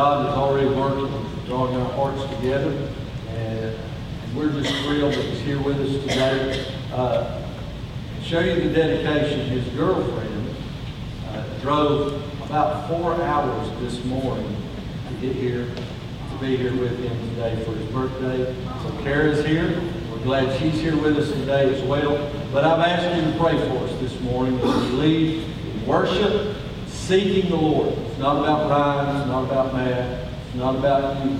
God is already working, drawing our hearts together. And we're just thrilled that he's here with us today. Uh, show you the dedication, his girlfriend uh, drove about four hours this morning to get here, to be here with him today for his birthday. So Kara's here. We're glad she's here with us today as well. But I've asked you to pray for us this morning as we leave in worship, seeking the Lord. Not about Ryan, it's not about Matt, it's not about you.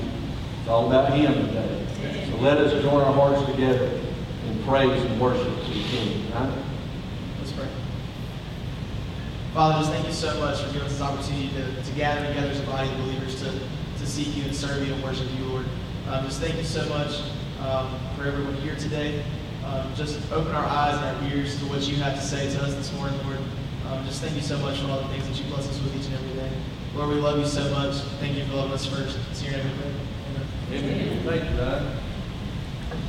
It's all about him today. So let us join our hearts together in praise and worship to the King. Right? Let's pray. Father, just thank you so much for giving us this opportunity to, to gather together as a body of believers to, to seek you and serve you and worship you, Lord. Um, just thank you so much um, for everyone here today. Um, just open our eyes and our ears to what you have to say to us this morning, Lord. Um, just thank you so much for all the things that you bless us with each and every day. Lord, we love you so much. Thank you for loving us first. Your name. Amen. Thank you, Ryan.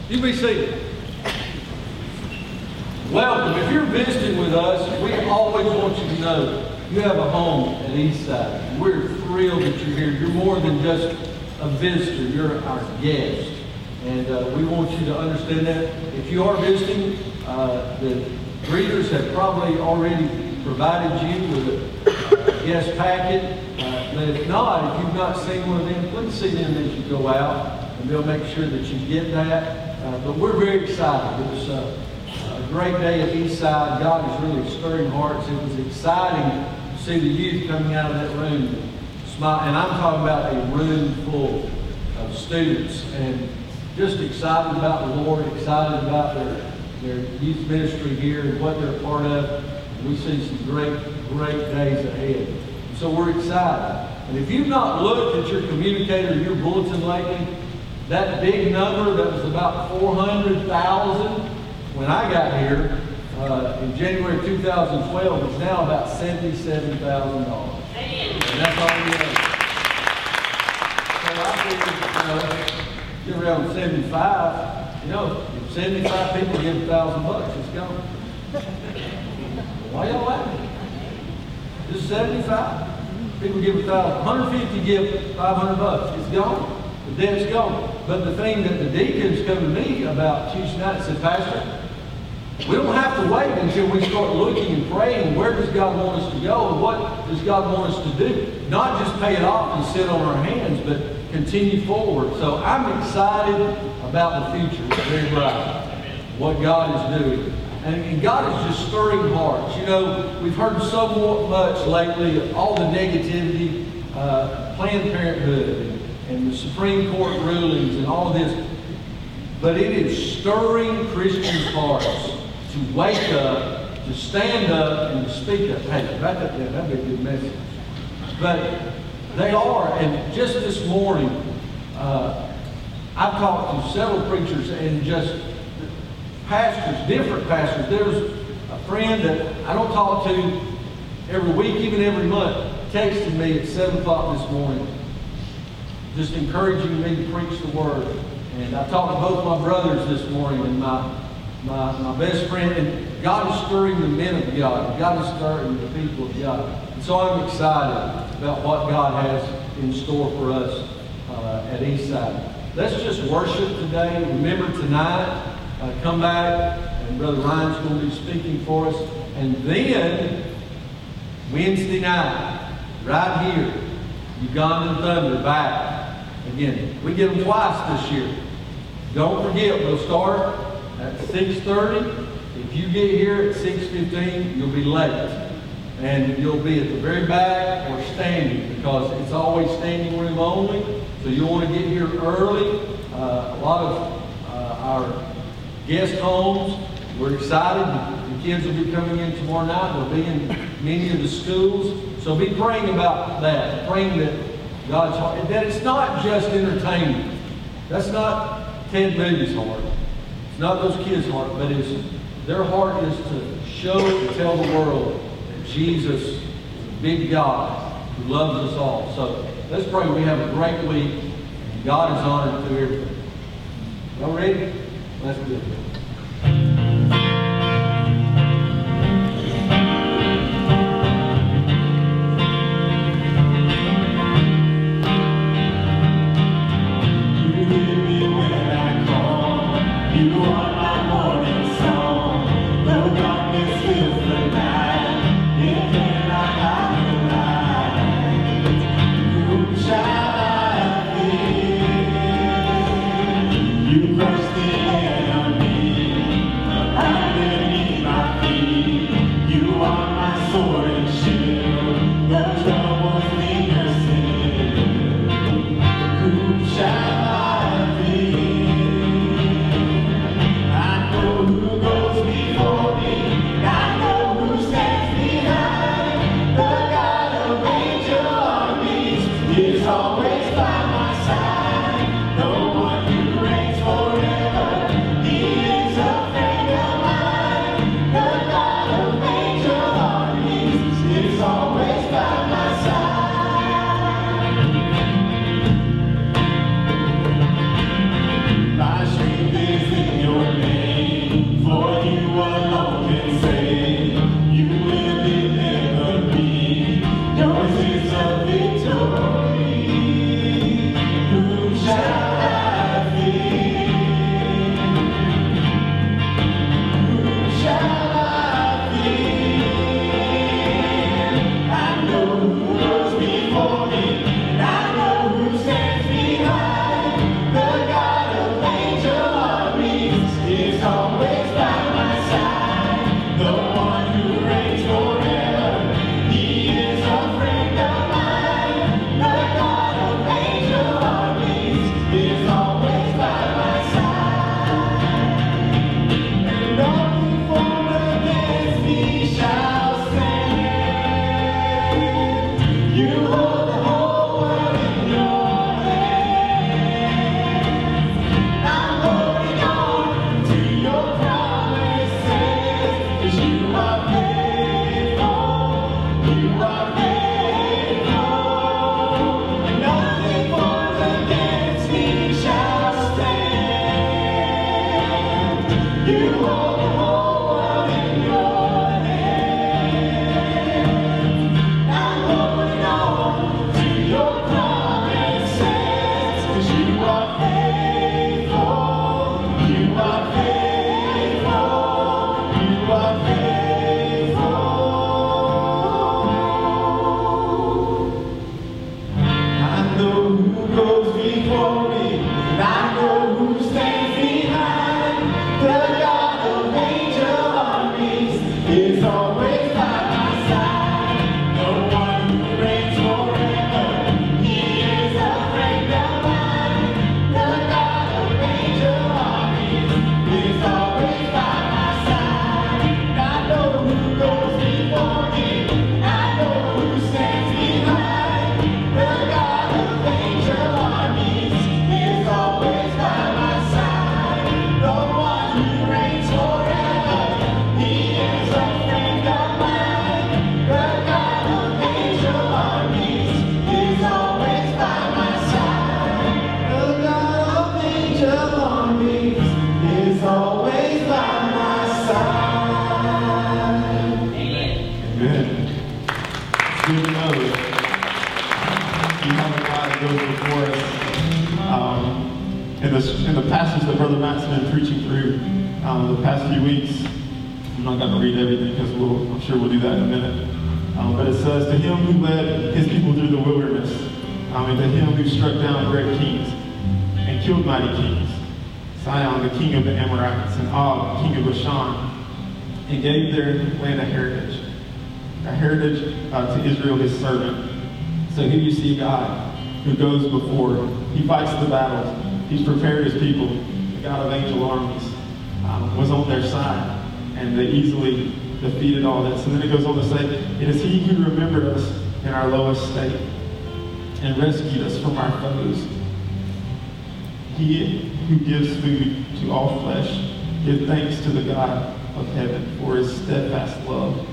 You be seated. Welcome. If you're visiting with us, we always want you to know you have a home at Eastside. We're thrilled that you're here. You're more than just a visitor. You're our guest. And uh, we want you to understand that. If you are visiting, uh, the greeters have probably already provided you with a guest packet. Uh, but if not, if you've not seen one of them, please see them as you go out, and they'll make sure that you get that. Uh, but we're very excited. It was uh, a great day at Eastside. God is really stirring hearts. It was exciting to see the youth coming out of that room, and I'm talking about a room full of students, and just excited about the Lord, excited about their their youth ministry here and what they're a part of. We see some great, great days ahead. So we're excited. And if you've not looked at your communicator, your bulletin lately, that big number that was about 400,000 when I got here uh, in January 2012 is now about $77,000. And that's all we have. So I figured, you know, get around 75, you know, if 75 people give a thousand bucks, it's gone. Why y'all laughing? This is 75. People give a thousand, 150 give 500 bucks. It's gone. The debt's gone. But the thing that the deacons come to me about Tuesday night said, Pastor, we don't have to wait until we start looking and praying. Where does God want us to go? And what does God want us to do? Not just pay it off and sit on our hands, but continue forward. So I'm excited about the future. It's very bright. What God is doing. And, God is just stirring hearts. You know, we've heard so much lately of all the negativity, uh, Planned Parenthood, and, the Supreme Court rulings, and all this. But it is stirring Christians' hearts to wake up, to stand up, and to speak up. Hey, that down. That'd be a good message. But they are, and just this morning, uh, I've talked to several preachers and just pastors, different pastors. There's a friend that I don't talk to every week, even every month, texted me at 7 o'clock this morning, just encouraging me to preach the word. And I talked to both my brothers this morning and my, my, my best friend, and God is stirring the men of God. God is stirring the people of God. And so I'm excited about what God has in store for us uh, at Eastside. Let's just worship today. Remember tonight uh, come back, and Brother Ryan's going to be speaking for us. And then, Wednesday night, right here, Uganda Thunder back again. We get them twice this year. Don't forget, we'll start at 6.30. If you get here at 6.15, you'll be late. And you'll be at the very back or standing because it's always standing room only. So you want to get here early. Uh, a lot of uh, our guest homes. We're excited. The kids will be coming in tomorrow night. We'll be in many of the schools. So be praying about that. Praying that God's heart, that it's not just entertainment. That's not Ted Moody's heart. It's not those kids' heart, but it's their heart is to show and tell the world that Jesus is a big God who loves us all. So let's pray we have a great week. God is honored through everything. Y'all ready? That's good. Few weeks. I'm not going to read everything because we'll, I'm sure we'll do that in a minute. Um, but it says, To him who led his people through the wilderness, um, and to him who struck down great kings and killed mighty kings, Sihon, the king of the Amorites, and Og, king of Bashan, and gave their land a heritage, a heritage uh, to Israel, his servant. So here you see God who goes before. He fights the battles. He's prepared his people. The God of angel armies um, was on their side, and they easily defeated all this. And then it goes on to say, It is he who remembered us in our lowest state and rescued us from our foes. He who gives food to all flesh, give thanks to the God of heaven for his steadfast love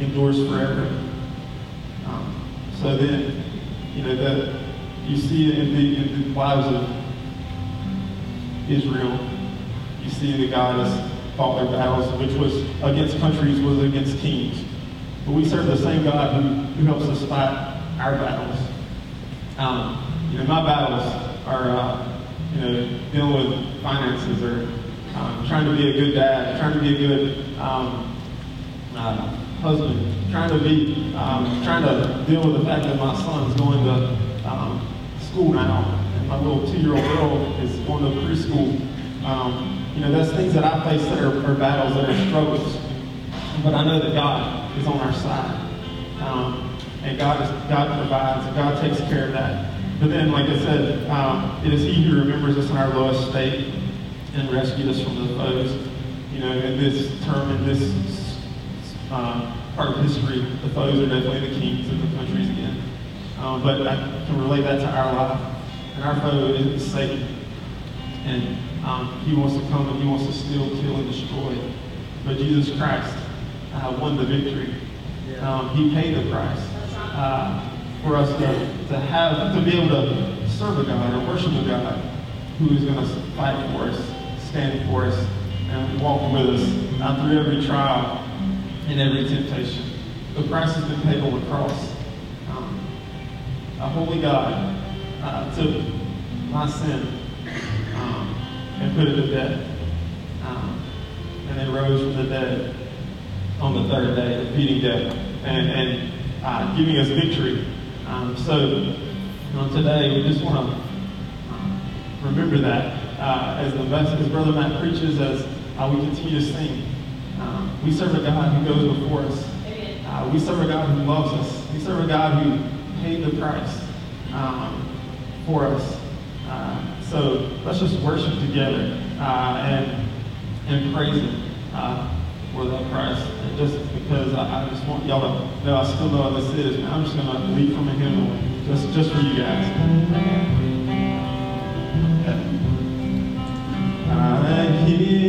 endures forever. Um, so then, you know, that you see it in the, in the lives of Israel. See the has fought their battles, which was against countries, was against kings. But we serve the same God who, who helps us fight our battles. Um, you know, my battles are, uh, you know, dealing with finances or um, trying to be a good dad, trying to be a good um, uh, husband, trying to be, um, trying to deal with the fact that my son's going to um, school now, and my little two-year-old girl is going to preschool. Um, you know, that's things that I face that are, are, battles, that are struggles. But I know that God is on our side. Um, and God, is, God provides, and God takes care of that. But then, like I said, um, it is He who remembers us in our lowest state and rescued us from the foes. You know, in this term, in this uh, part of history, the foes are definitely the kings of the countries again. Um, but I can relate that to our life. And our foe is Satan. And um, he wants to come and he wants to steal, kill, and destroy. But Jesus Christ uh, won the victory. Um, he paid the price uh, for us to, to have, to be able to serve a God or worship a God who is going to fight for us, stand for us, and walk with us uh, through every trial and every temptation. The price has been paid on the cross. Um, a holy God uh, took my sin and put it to death. Um, and then rose from the dead on the third day, defeating death and, and uh, giving us victory. Um, so know, today we just want to remember that uh, as the best, as Brother Matt preaches, as uh, we continue to sing. Um, we serve a God who goes before us. Uh, we serve a God who loves us. We serve a God who paid the price um, for us. So let's just worship together uh, and and praise Him uh, for that price. And just because I, I, just want y'all to know, I still know what this is. I'm just going to lead from a hymn just just for you guys. I hear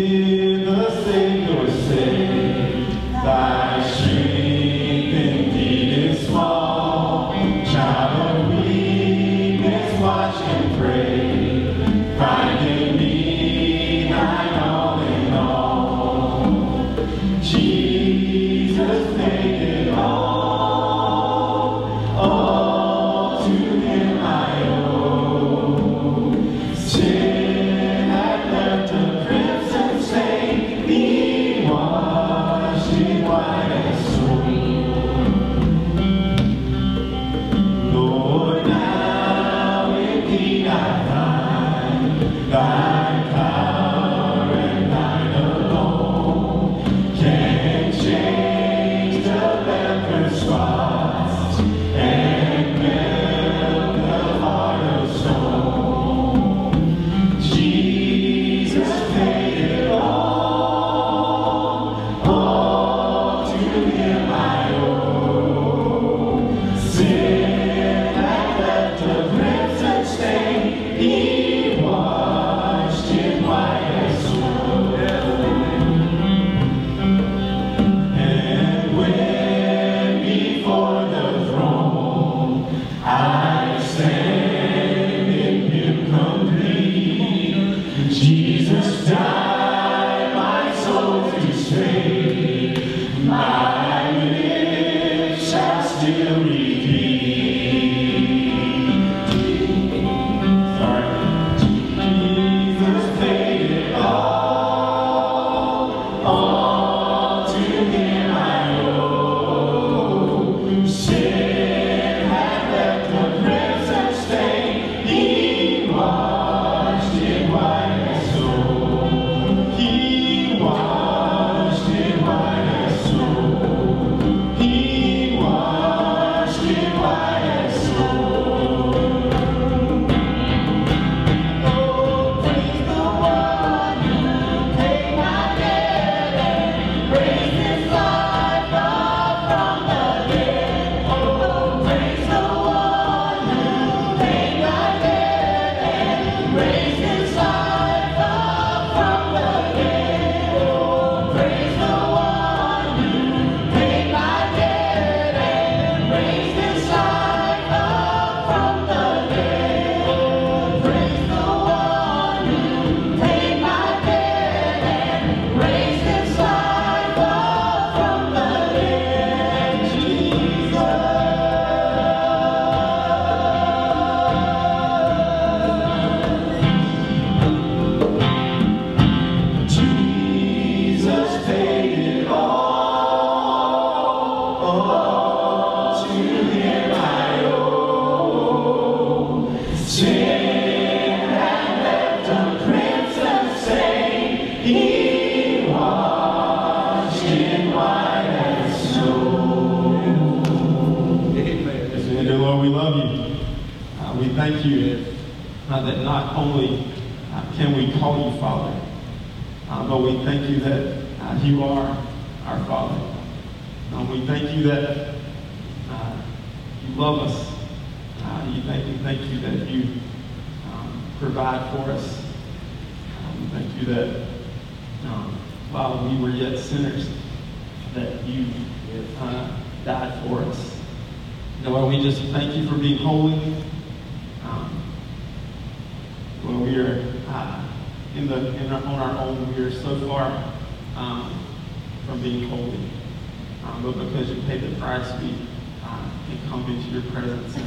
can come into your presence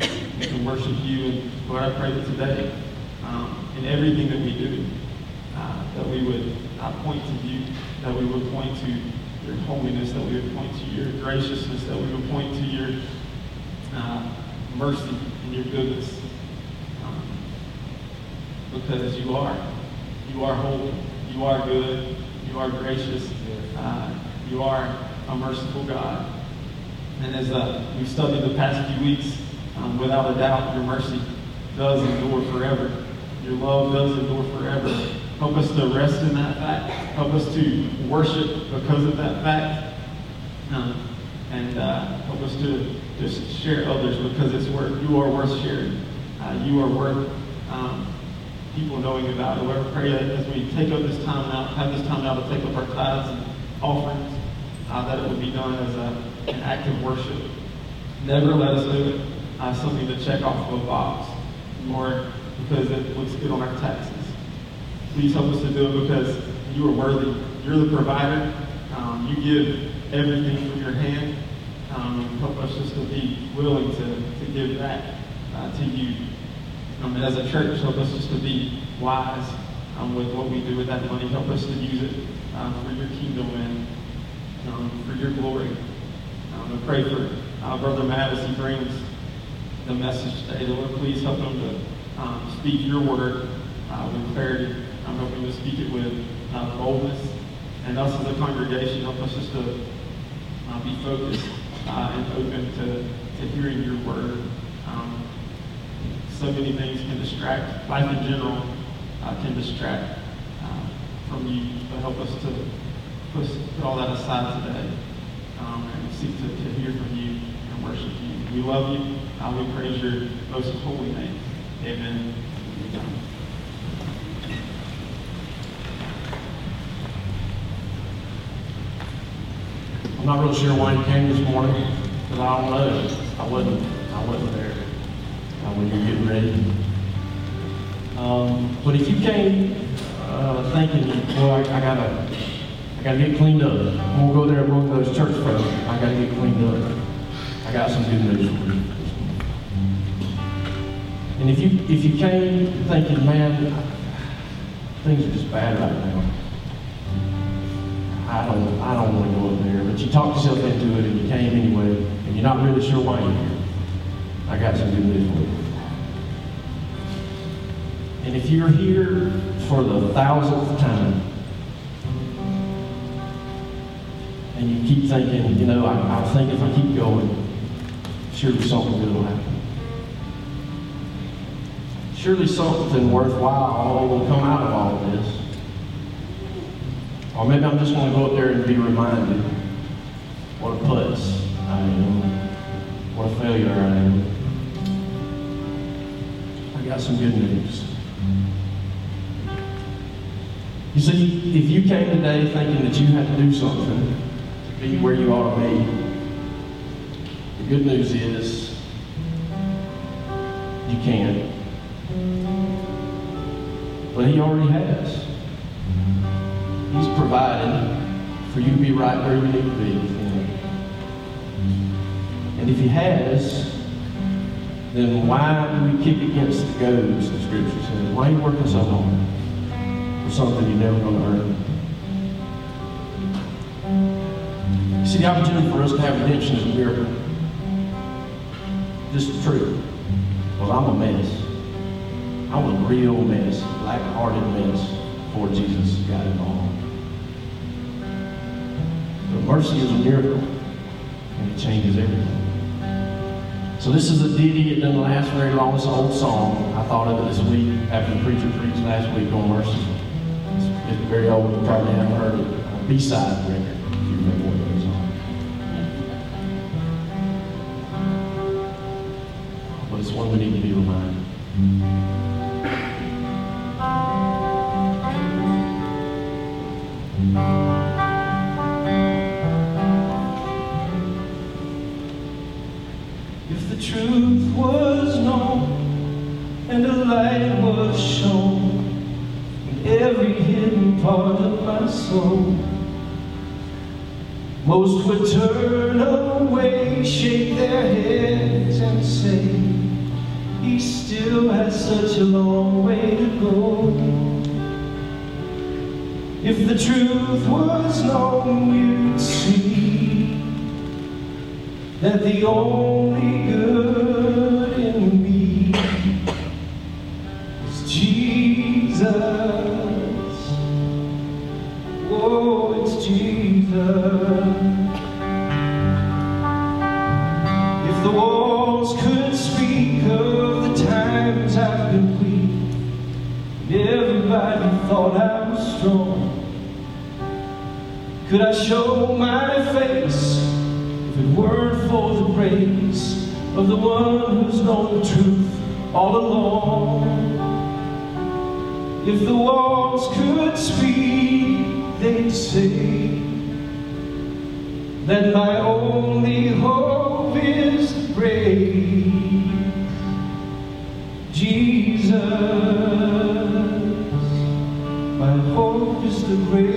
and can worship you. And Lord, I pray that today, um, in everything that we do, uh, that we would uh, point to you, that we would point to your holiness, that we would point to your graciousness, that we would point to your uh, mercy and your goodness. Um, because you are. You are holy. You are good. You are gracious. Uh, you are a merciful God. And as uh, we've studied the past few weeks, um, without a doubt, your mercy does endure forever. Your love does endure forever. Help us to rest in that fact. Help us to worship because of that fact. Um, and uh, help us to just share others because it's worth, you are worth sharing. Uh, you are worth um, people knowing about. Lord, pray that as we take up this time now, have this time now to take up our tithes and offerings, uh, that it would be done as a, an act of worship. Never let us do it uh, something to check off of a box or because it looks good on our taxes. Please help us to do it because you are worthy. You're the provider. Um, you give everything from your hand. Um, help us just to be willing to, to give back uh, to you. Um, and as a church, help us just to be wise um, with what we do with that money. Help us to use it uh, for your kingdom and um, for your glory. Um, I pray for uh, Brother Matt as he brings the message today. Lord, please help him to um, speak your word uh, with clarity. I'm hoping to speak it with uh, boldness. And us as a congregation, help us just to uh, be focused uh, and open to, to hearing your word. Um, so many things can distract. Life in general uh, can distract uh, from you, but help us to put, all that aside today um, and seek to, to hear from you and worship you. We love you. Uh, we praise your most holy name. Amen. I'm not real sure why you came this morning, but I don't know. I wasn't, I wasn't there uh, when you were getting ready. Um, but if you came uh, thinking, boy, I, I gotta, gotta get cleaned up. I'm gonna go there and those church folks. I gotta get cleaned up. I got some good news for you. And if you if you came thinking, man, things are just bad right now. I don't, I don't want to go up there, but you talked yourself into it and you came anyway, and you're not really sure why you're here. I got some good news for you. And if you're here for the thousandth time, and you keep thinking, you know, I, I think if I keep going, surely something good will happen. Surely something worthwhile will come out of all of this. Or maybe I'm just going to go up there and be reminded what a putz I am, what a failure I am. I got some good news. You see, if you came today thinking that you had to do something be where you ought to be, the good news is you can. But He already has. He's provided for you to be right where you need to be with Him. And if He has, then why do we kick against the goads, the Scripture says? Why are you working so hard for something you're never going to earn? See, the opportunity for us to have redemption is a miracle. This is true. Well, I'm a mess. I'm a real mess, black-hearted mess before Jesus got involved. But mercy is a miracle, and it changes everything. So this is a ditty. It doesn't last very long. It's an old song. I thought of it this week after the preacher preached last week on mercy. It's, it's very old. You probably haven't heard it. B-side record, need to be reminded. If the truth was known and a light was shown in every hidden part of my soul, most would turn away, shake their heads, the truth was known, you'd see that the only good in me is Jesus. Oh, it's Jesus. Could I show my face? If it weren't for the grace of the one who's known the truth all along, if the walls could speak, they'd say that my only hope is the. Jesus, my hope is the grace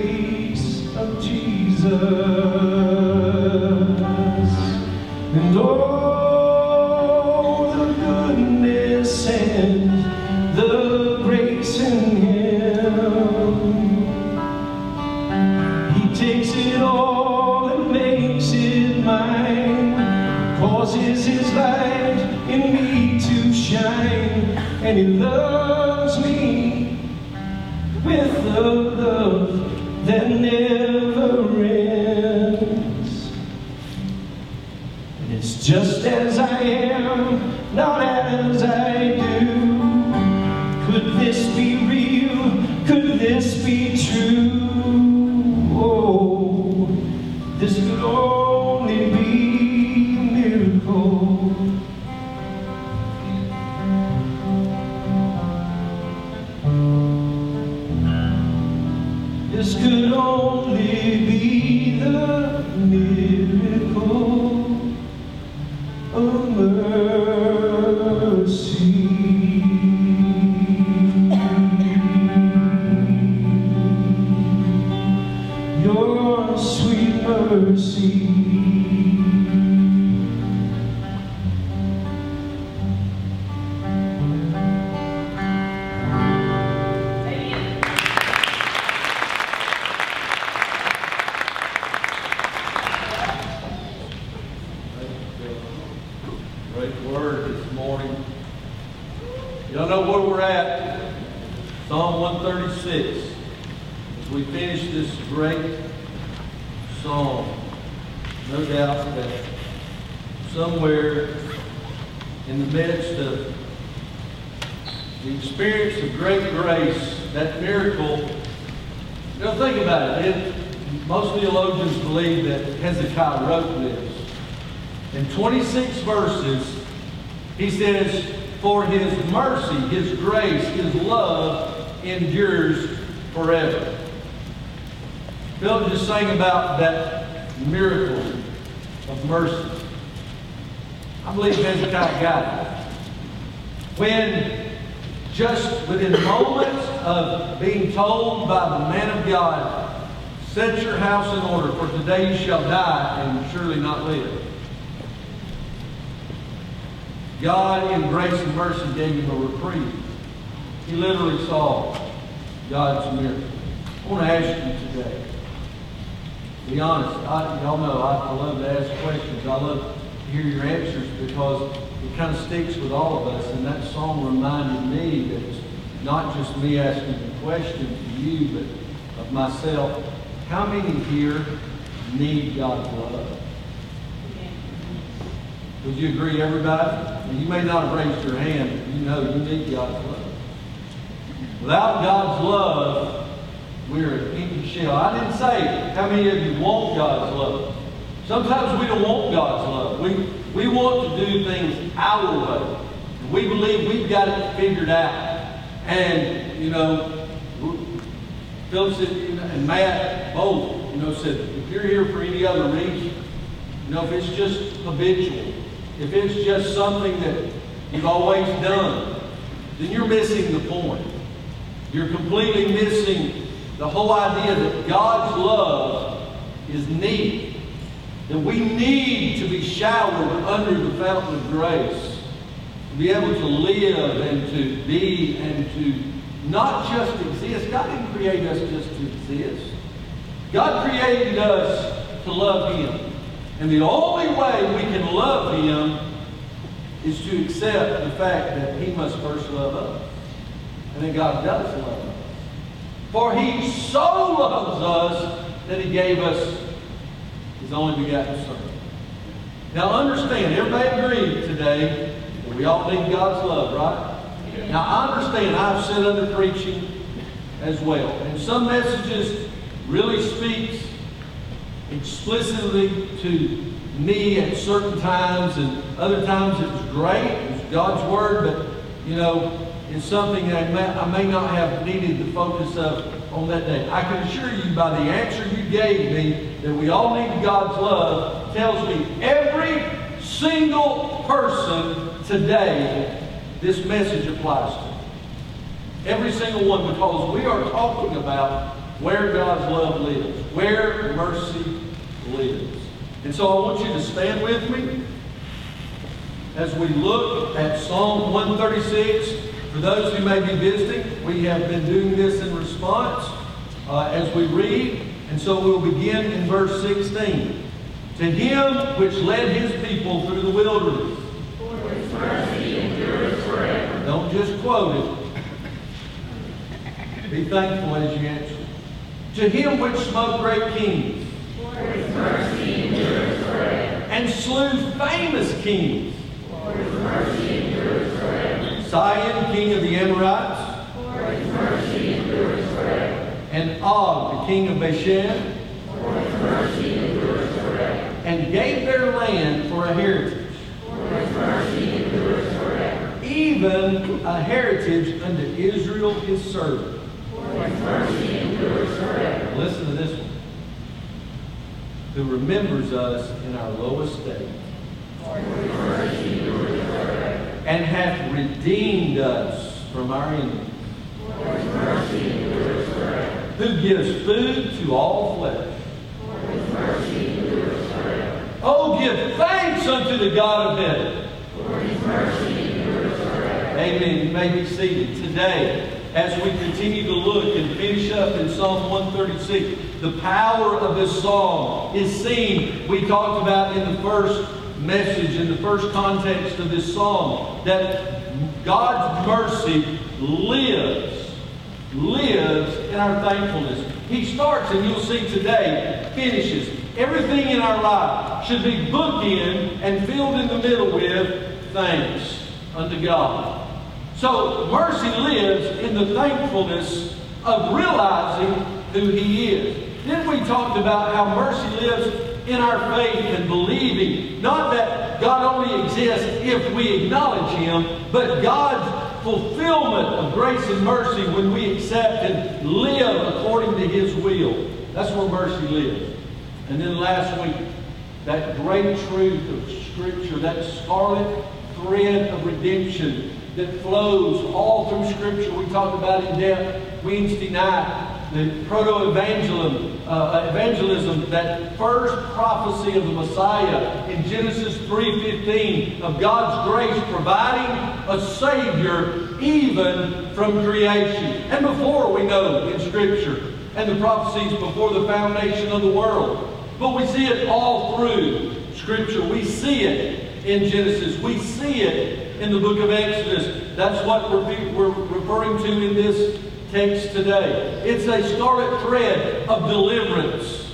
experience of great grace, that miracle, you think about it. it most theologians believe that Hezekiah wrote this. In 26 verses, he says, For his mercy, his grace, his love endures forever. Bill just sang about that miracle of mercy. I believe Hezekiah got it. When just within moments of being told by the man of God, set your house in order, for today you shall die and surely not live. God, in grace and mercy, gave him a reprieve. He literally saw God's miracle. I want to ask you today, be honest, I, y'all know I, I love to ask questions. I love to hear your answers because it kind of sticks with all of us. And that song reminded me that it's not just me asking the question to you, but of myself. How many here need God's love? Would you agree, everybody? You may not have raised your hand, but you know you need God's love. Without God's love, we're an empty shell. I didn't say how many of you want God's love. Sometimes we don't want God's love. We, we want to do things our way. We believe we've got it figured out. And, you know, Philip said, and Matt both, you know, said, if you're here for any other reason, you know, if it's just habitual, if it's just something that you've always done, then you're missing the point. You're completely missing the whole idea that God's love is needed. That we need to be showered under the fountain of grace. To be able to live and to be and to not just exist. God didn't create us just to exist. God created us to love Him. And the only way we can love Him is to accept the fact that He must first love us. And then God does love us. For he so loves us that he gave us his only begotten Son. Now understand, everybody agreed today that we all need God's love, right? Now I understand I've said other preaching as well. And some messages really speaks explicitly to me at certain times, and other times it was great, it was God's word, but you know, it's something that I may, I may not have needed the focus of on that day. I can assure you by the answer you gave me that we all need God's love tells me every single person today this message applies to. Every single one because we are talking about where God's love lives, where mercy lives. And so I want you to stand with me as we look at Psalm 136 for those who may be visiting, we have been doing this in response uh, as we read. And so we'll begin in verse 16. To him which led his people through the wilderness. Don't just quote it. Be thankful as you answer. To him which smote great kings. And slew famous kings. Sihon, king of the Amorites. And Og, the king of Bashan. And gave their land for a heritage. Even a heritage unto Israel his servant. Listen to this one. Who remembers us in our lowest state and hath redeemed us from our enemies. Who gives food to all flesh. Oh, give thanks unto the God of heaven. Amen. You may be seated. Today, as we continue to look and finish up in Psalm 136, the power of this song is seen. We talked about in the first message in the first context of this psalm that God's mercy lives, lives in our thankfulness. He starts, and you'll see today, finishes. Everything in our life should be booked in and filled in the middle with thanks unto God. So mercy lives in the thankfulness of realizing who He is. Then we talked about how mercy lives in our faith and believing, not that God only exists if we acknowledge Him, but God's fulfillment of grace and mercy when we accept and live according to His will. That's where mercy lives. And then last week, that great truth of Scripture, that scarlet thread of redemption that flows all through Scripture we talked about in depth Wednesday night the proto-evangelium, uh, evangelism, that first prophecy of the Messiah in Genesis 3.15 of God's grace providing a Savior even from creation. And before we know in Scripture, and the prophecies before the foundation of the world. But we see it all through Scripture. We see it in Genesis. We see it in the book of Exodus. That's what we're, we're referring to in this text today. It's a scarlet thread of deliverance.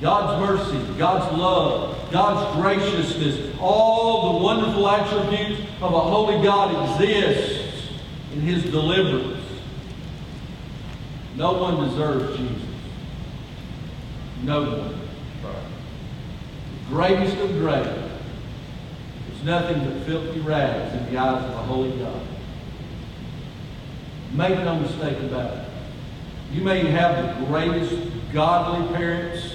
God's mercy, God's love, God's graciousness, all the wonderful attributes of a holy God exists in His deliverance. No one deserves Jesus. No one. The greatest of great is nothing but filthy rags in the eyes of a holy God. Make no mistake about it. You may have the greatest godly parents,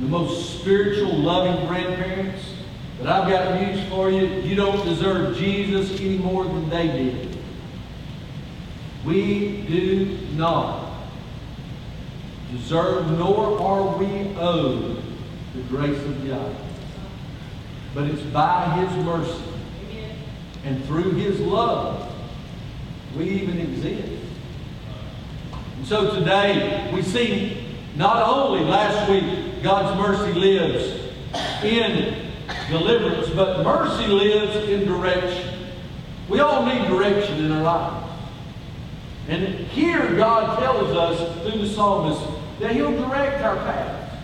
the most spiritual, loving grandparents, but I've got news for you. You don't deserve Jesus any more than they did. We do not deserve, nor are we owed the grace of God. But it's by His mercy and through His love we even exist. And so today we see not only last week God's mercy lives in deliverance, but mercy lives in direction. We all need direction in our lives. And here God tells us through the psalmist that He'll direct our paths.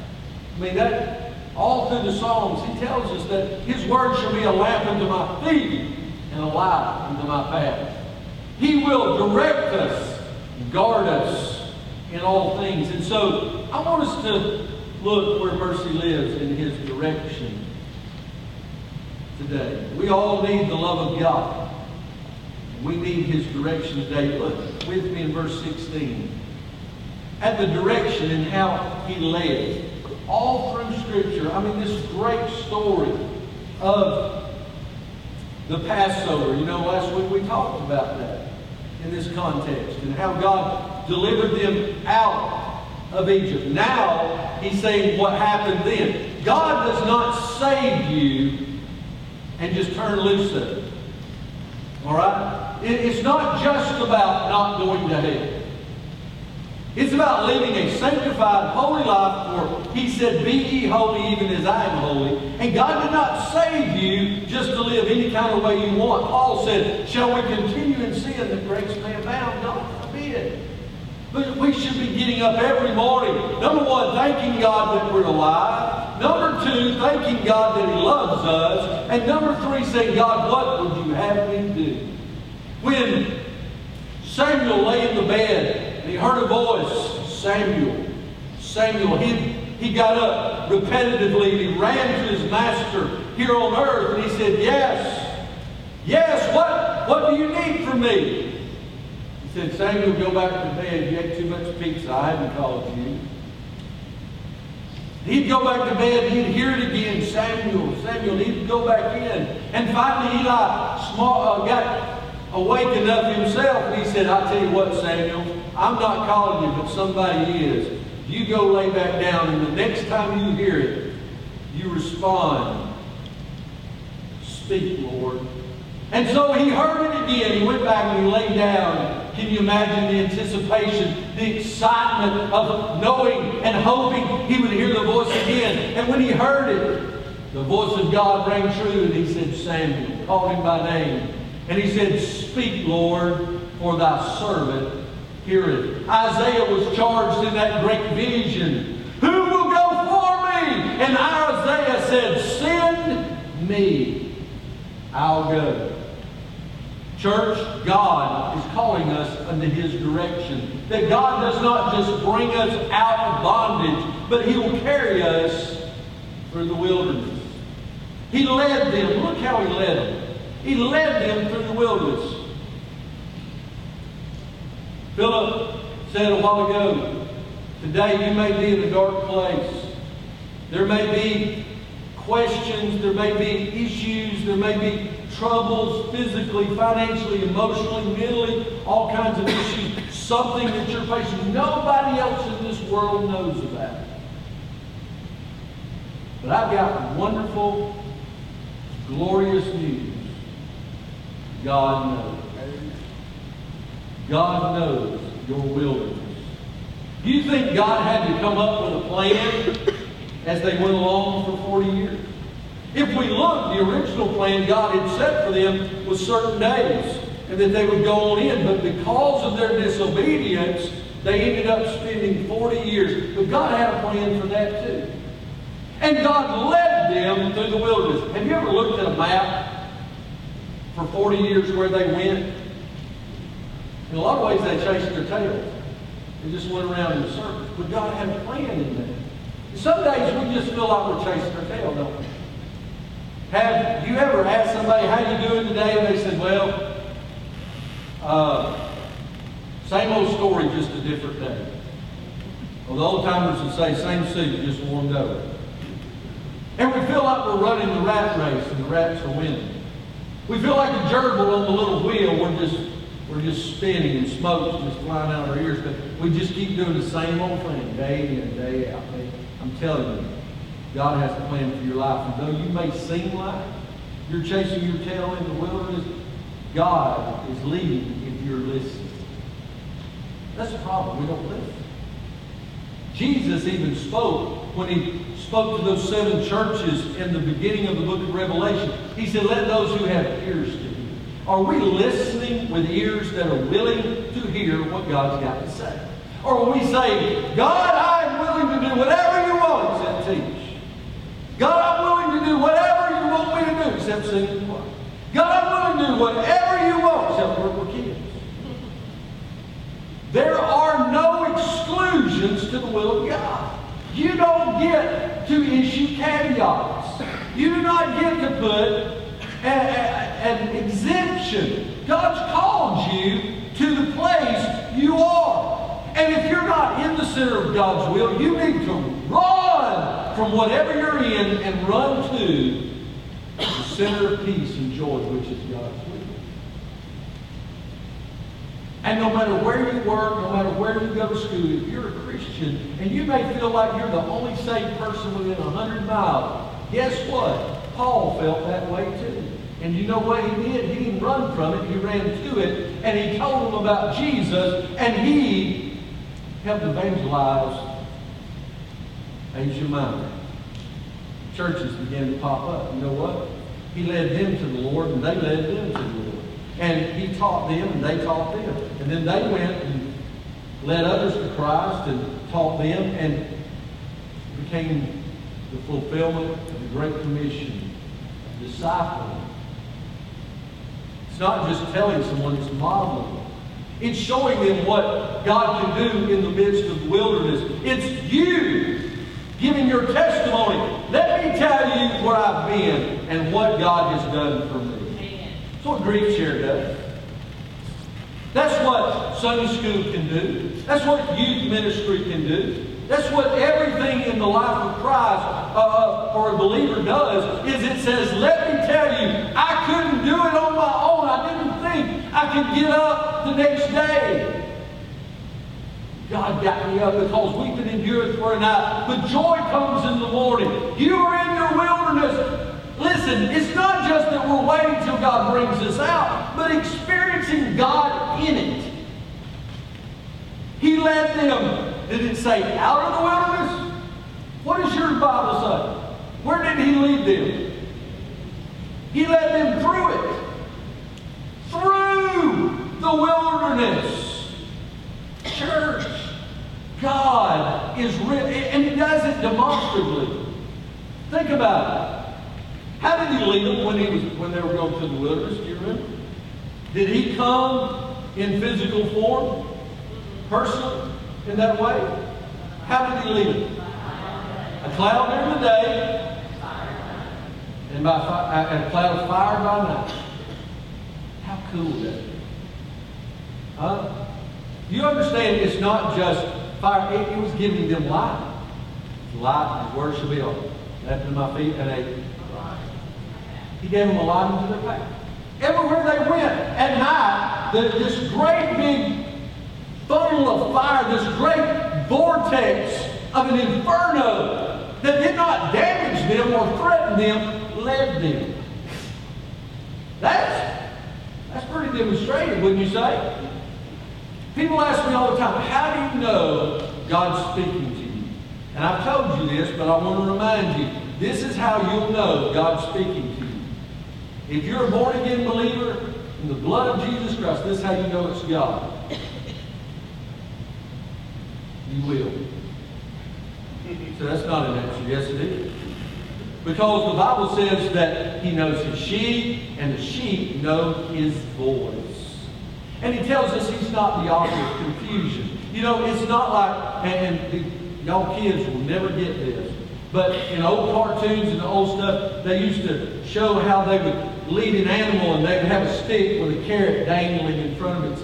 I mean, that all through the Psalms, He tells us that His word shall be a lamp unto my feet and a light unto my path. He will direct us, guard us in all things. And so I want us to look where mercy lives in His direction today. We all need the love of God. We need His direction today. Look with me in verse 16. At the direction and how He led. All through Scripture, I mean, this great story of the Passover. You know, last week we talked about that in this context and how God delivered them out of Egypt. Now, He's saying what happened then. God does not save you and just turn loose of it. All right? It's not just about not going to hell. It's about living a sanctified, holy life for He said, Be ye holy even as I am holy. And God did not save you just to live any kind of way you want. Paul said, Shall we continue in sin that grace may abound? God forbid. But we should be getting up every morning. Number one, thanking God that we're alive. Number two, thanking God that He loves us. And number three, saying, God, what would you have me do? When Samuel lay in the bed he heard a voice, Samuel, Samuel, he, he got up repetitively he ran to his master here on earth and he said, Yes, yes, what, what do you need from me? He said, Samuel, go back to bed. You ate too much pizza. I haven't called you. He'd go back to bed, he'd hear it again, Samuel, Samuel, he'd go back in. And finally Eli small, uh, got awake enough himself, he said, I tell you what, Samuel, I'm not calling you, but somebody is. You go lay back down, and the next time you hear it, you respond, Speak, Lord. And so he heard it again. He went back and he lay down. Can you imagine the anticipation, the excitement of knowing and hoping he would hear the voice again? And when he heard it, the voice of God rang true, and he said, Samuel, called him by name. And he said, Speak, Lord, for thy servant heareth. Isaiah was charged in that great vision. Who will go for me? And Isaiah said, Send me. I'll go. Church, God is calling us under His direction. That God does not just bring us out of bondage, but He will carry us through the wilderness. He led them. Look how He led them. He led them through the wilderness. Philip said a while ago, today you may be in a dark place. There may be questions, there may be issues, there may be troubles physically, financially, emotionally, mentally, all kinds of issues, something that you're facing nobody else in this world knows about. But I've got wonderful, glorious news. God knows. God knows your wilderness. Do you think God had to come up with a plan as they went along for 40 years? If we look, the original plan God had set for them was certain days and that they would go on in. But because of their disobedience, they ended up spending 40 years. But God had a plan for that too. And God led them through the wilderness. Have you ever looked at a map for 40 years where they went? In a lot of ways, they chased their tails. They just went around in circles. But God had a plan in that. Some days we just feel like we're chasing our tail, don't we? Have you ever asked somebody, how you doing today? And they said, well, uh, same old story, just a different day. Well, the old timers would say, same suit, just warmed over. And we feel like we're running the rat race and the rats are winning. We feel like a gerbil on the little wheel. We're just, we're just spinning and smoke's just flying out of our ears. But we just keep doing the same old thing day in and day out. I'm telling you, God has a plan for your life. And though you may seem like you're chasing your tail in the wilderness, God is leading if you're listening. That's the problem. We don't listen. Jesus even spoke when he spoke to those seven churches in the beginning of the book of Revelation. He said, Let those who have ears to hear. Are we listening with ears that are willing to hear what God's got to say? Or will we say, God, I'm willing to do whatever you want except teach. God, I'm willing to do whatever you want me to do except sing choir. God, I'm willing to do whatever you want except work with kids. There are no exclusions to the will of God. You don't get to issue caveats. You do not get to put a, a, an exemption. God's called you to the place you are. And if you're not in the center of God's will, you need to run from whatever you're in and run to the center of peace and joy, which is God's will. And no matter where you work, no matter where you go to school, if you're a Christian and you may feel like you're the only saved person within a 100 miles, guess what? Paul felt that way too. And you know what he did? He didn't run from it. He ran to it and he told them about Jesus and he helped evangelize Asia Minor. Churches began to pop up. You know what? He led them to the Lord and they led them to the Lord. And he taught them and they taught them. And then they went and led others to Christ and taught them and became the fulfillment of the Great Commission, discipling. It's not just telling someone, it's modeling. It's showing them what God can do in the midst of the wilderness. It's you giving your testimony. Let me tell you where I've been and what God has done for me. That's what GriefShare does. That's what Sunday school can do. That's what youth ministry can do. That's what everything in the life of Christ uh, uh, or a believer does is it says, let me tell you, I couldn't do it on my own. I didn't think I could get up the next day. God got me up because we weeping endureth for a night, but joy comes in the morning. You are in your wilderness. Listen, it's not just that we're waiting till God brings us out, but experiencing God in it. He led them, did it say out of the wilderness? What does your Bible say? Where did he lead them? He led them through it. Through the wilderness. Church, God is real, and he does it demonstrably. Think about it. How did he lead them when he was when they were going through the wilderness? Do you remember? Did he come in physical form, personally, in that way? How did he lead them? A cloud during the day, and by fi- a cloud of fire by night. How cool that be? Huh? You understand? It's not just fire. It, it was giving them light. Light is where shall be on. Left to my feet and a he gave them a light into their path. Everywhere they went at night, the, this great big funnel of fire, this great vortex of an inferno that did not damage them or threaten them, led them. That's, that's pretty demonstrated, wouldn't you say? People ask me all the time, how do you know God's speaking to you? And I've told you this, but I want to remind you, this is how you'll know God's speaking to you. If you're a born again believer in the blood of Jesus Christ, this is how you know it's God. You will. So that's not an answer. Yes, it is. Because the Bible says that he knows his sheep, and the sheep know his voice. And he tells us he's not the author of confusion. You know, it's not like, and, and the, y'all kids will never get this, but in old cartoons and the old stuff, they used to show how they would lead an animal and they would have a stick with a carrot dangling in front of its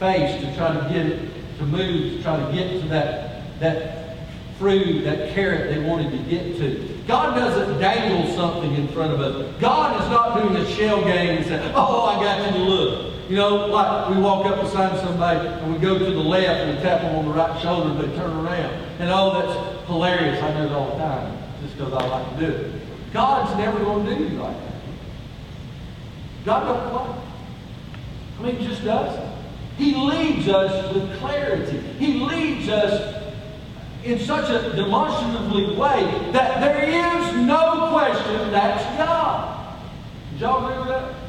face to try to get it to move, to try to get to that, that fruit, that carrot they wanted to get to. God doesn't dangle something in front of us. God is not doing a shell game and saying, oh, I got you to look. You know, like we walk up beside somebody and we go to the left and we tap them on the right shoulder and they turn around. And oh, that's hilarious. I do it all the time just because I like to do it. God's never going to do you like that. God don't play. I mean, he just doesn't. He leads us with clarity. He leads us in such a demonstratively way that there is no question that's God. Did y'all agree with that?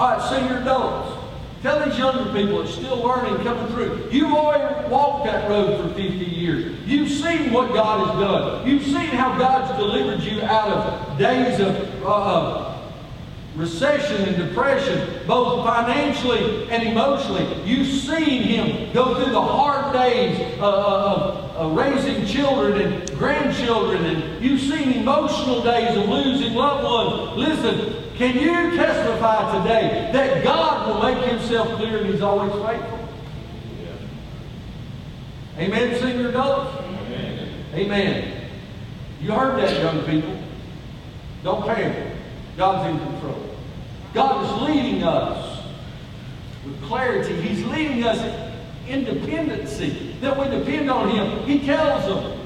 All right, senior adults. Tell these younger people that's still learning, coming through. You've already walked that road for 50 years. You've seen what God has done. You've seen how God's delivered you out of days of uh, recession and depression, both financially and emotionally. You've seen him go through the hard days uh, of, of raising children and grandchildren, and you've seen emotional days of losing loved ones. Listen, can you testify today that God will make himself clear and he's always faithful? Yeah. Amen, senior adults? Amen. Amen. You heard that, young people. Don't panic. God's in control. God is leading us with clarity. He's leading us in dependency, that we depend on Him. He tells them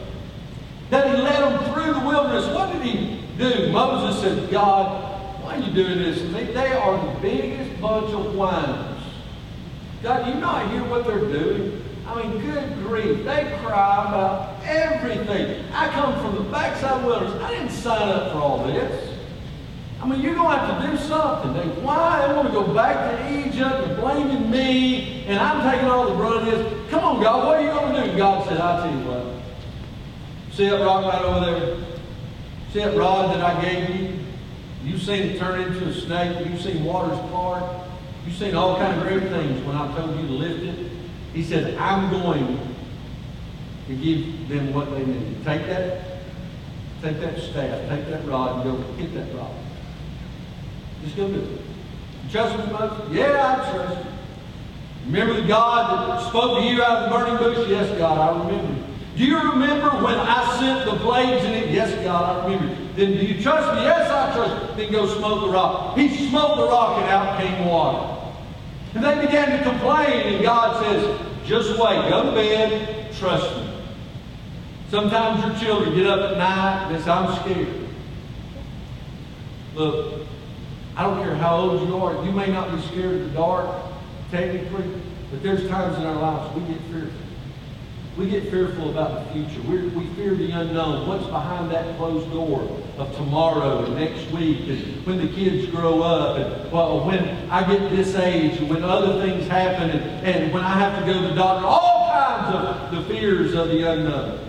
that He led them through the wilderness. What did He do? Moses said, God, are you doing this They, they are the biggest bunch of whiners. God, you not hear what they're doing? I mean, good grief. They cry about everything. I come from the backside wilderness. I didn't sign up for all this. I mean, you're going to have to do something. They, why? They want to go back to Egypt. They're blaming me, and I'm taking all the brunt of this. Come on, God, what are you going to do? God said, I'll tell you what. See that rock right over there? See that rod that I gave you? You've seen it turn into a snake. You've seen waters part. You've seen all kinds of great things when I told you to lift it. He said, I'm going to give them what they need. Take that, take that staff, take that rod, and go hit that rock. Just go do it. Trust me, Moses? Yeah, I trust you. Remember the God that spoke to you out of the burning bush? Yes, God, I remember. Do you remember when I sent the plagues in it? Yes, God, I remember. Then do you trust me? Yes, I trust. Then go smoke the rock. He smoked the rock and out came water. And they began to complain, and God says, just wait, go to bed, trust me. Sometimes your children get up at night and say, I'm scared. Look, I don't care how old you are. You may not be scared of the dark, technically, but there's times in our lives we get fearful. We get fearful about the future. We're, we fear the unknown. What's behind that closed door of tomorrow and next week and when the kids grow up and well, when I get this age and when other things happen and, and when I have to go to the doctor. All kinds of the fears of the unknown.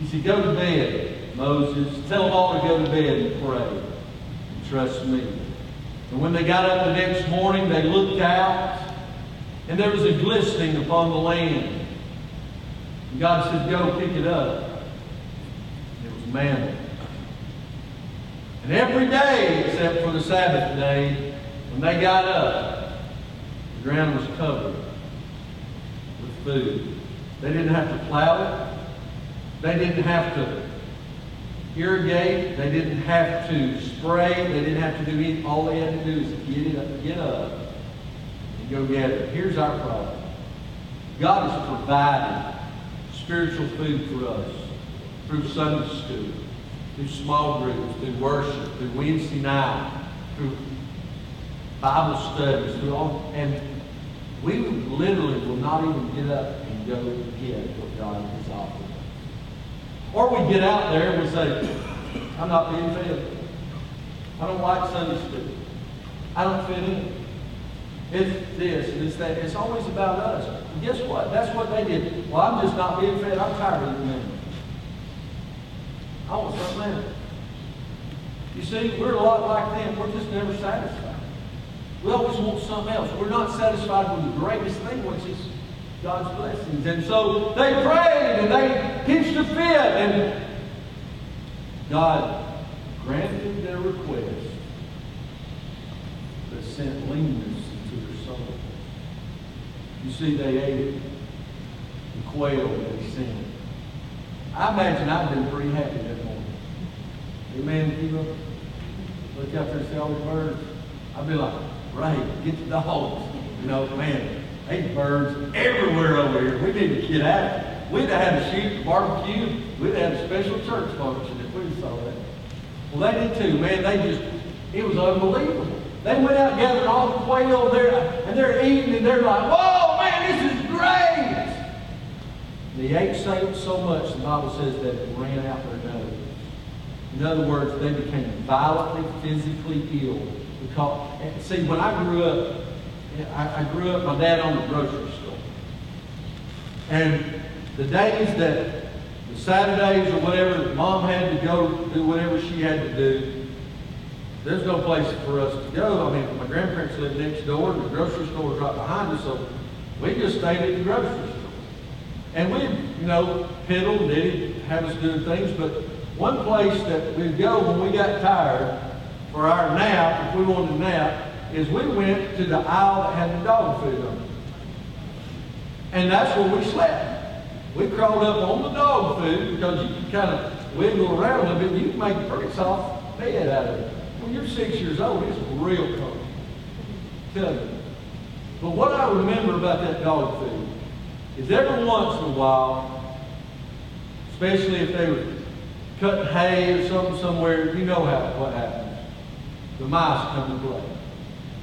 You said, go to bed, Moses. Tell them all to go to bed and pray. Trust me. And when they got up the next morning, they looked out, and there was a glistening upon the land. And God said, Go pick it up. It was manna. And every day, except for the Sabbath day, when they got up, the ground was covered with food. They didn't have to plow it. They didn't have to irrigate. They didn't have to spray. They didn't have to do anything. All they had to do is get it up, get up and go get it. Here's our problem. God has provided spiritual food for us through Sunday school, through small groups, through worship, through Wednesday night, through Bible studies, through all, and we literally will not even get up and go get what God has offered. Or we get out there and we say, I'm not being fed. I don't like Sunday school. I don't fit in. It's this and it's that. It's always about us. And guess what? That's what they did. Well, I'm just not being fed. I'm tired of the men. I want something else. You see, we're a lot like them. We're just never satisfied. We always want something else. We're not satisfied with the greatest thing, which is God's blessings. And so they prayed and they pitched a fit, and God granted their request, but sent leanness. You see, they ate it. the quail that he sent. I imagine I've been pretty happy that morning. Amen, people. Look out there and see all the birds. I'd be like, right, get the dogs. You know, man, there's birds everywhere over here. We need to get out. We'd have had a a barbecue. We'd have had a special church function if we saw that. Well, they did too, man. They just, it was unbelievable. They went out and gathered all the quail there, and they're eating, and they're like, whoa, man, this is great. They ate so, so much, the Bible says that it ran out their nose. In other words, they became violently, physically ill. Because, see, when I grew up, I, I grew up, my dad owned a grocery store. And the days that, the Saturdays or whatever, mom had to go do whatever she had to do, there's no place for us to go. I mean, my grandparents lived next door, and the grocery store was right behind us, so we just stayed at the grocery store. And we, you know, piddled, Eddie have us doing things, but one place that we'd go when we got tired for our nap, if we wanted a nap, is we went to the aisle that had the dog food on it. And that's where we slept. We crawled up on the dog food because you can kind of wiggle around a little bit. And you can make a pretty soft bed out of it. When you're six years old, it's real cold. Tell you. But what I remember about that dog food is every once in a while, especially if they were cutting hay or something somewhere, you know how what happens. The mice come to play.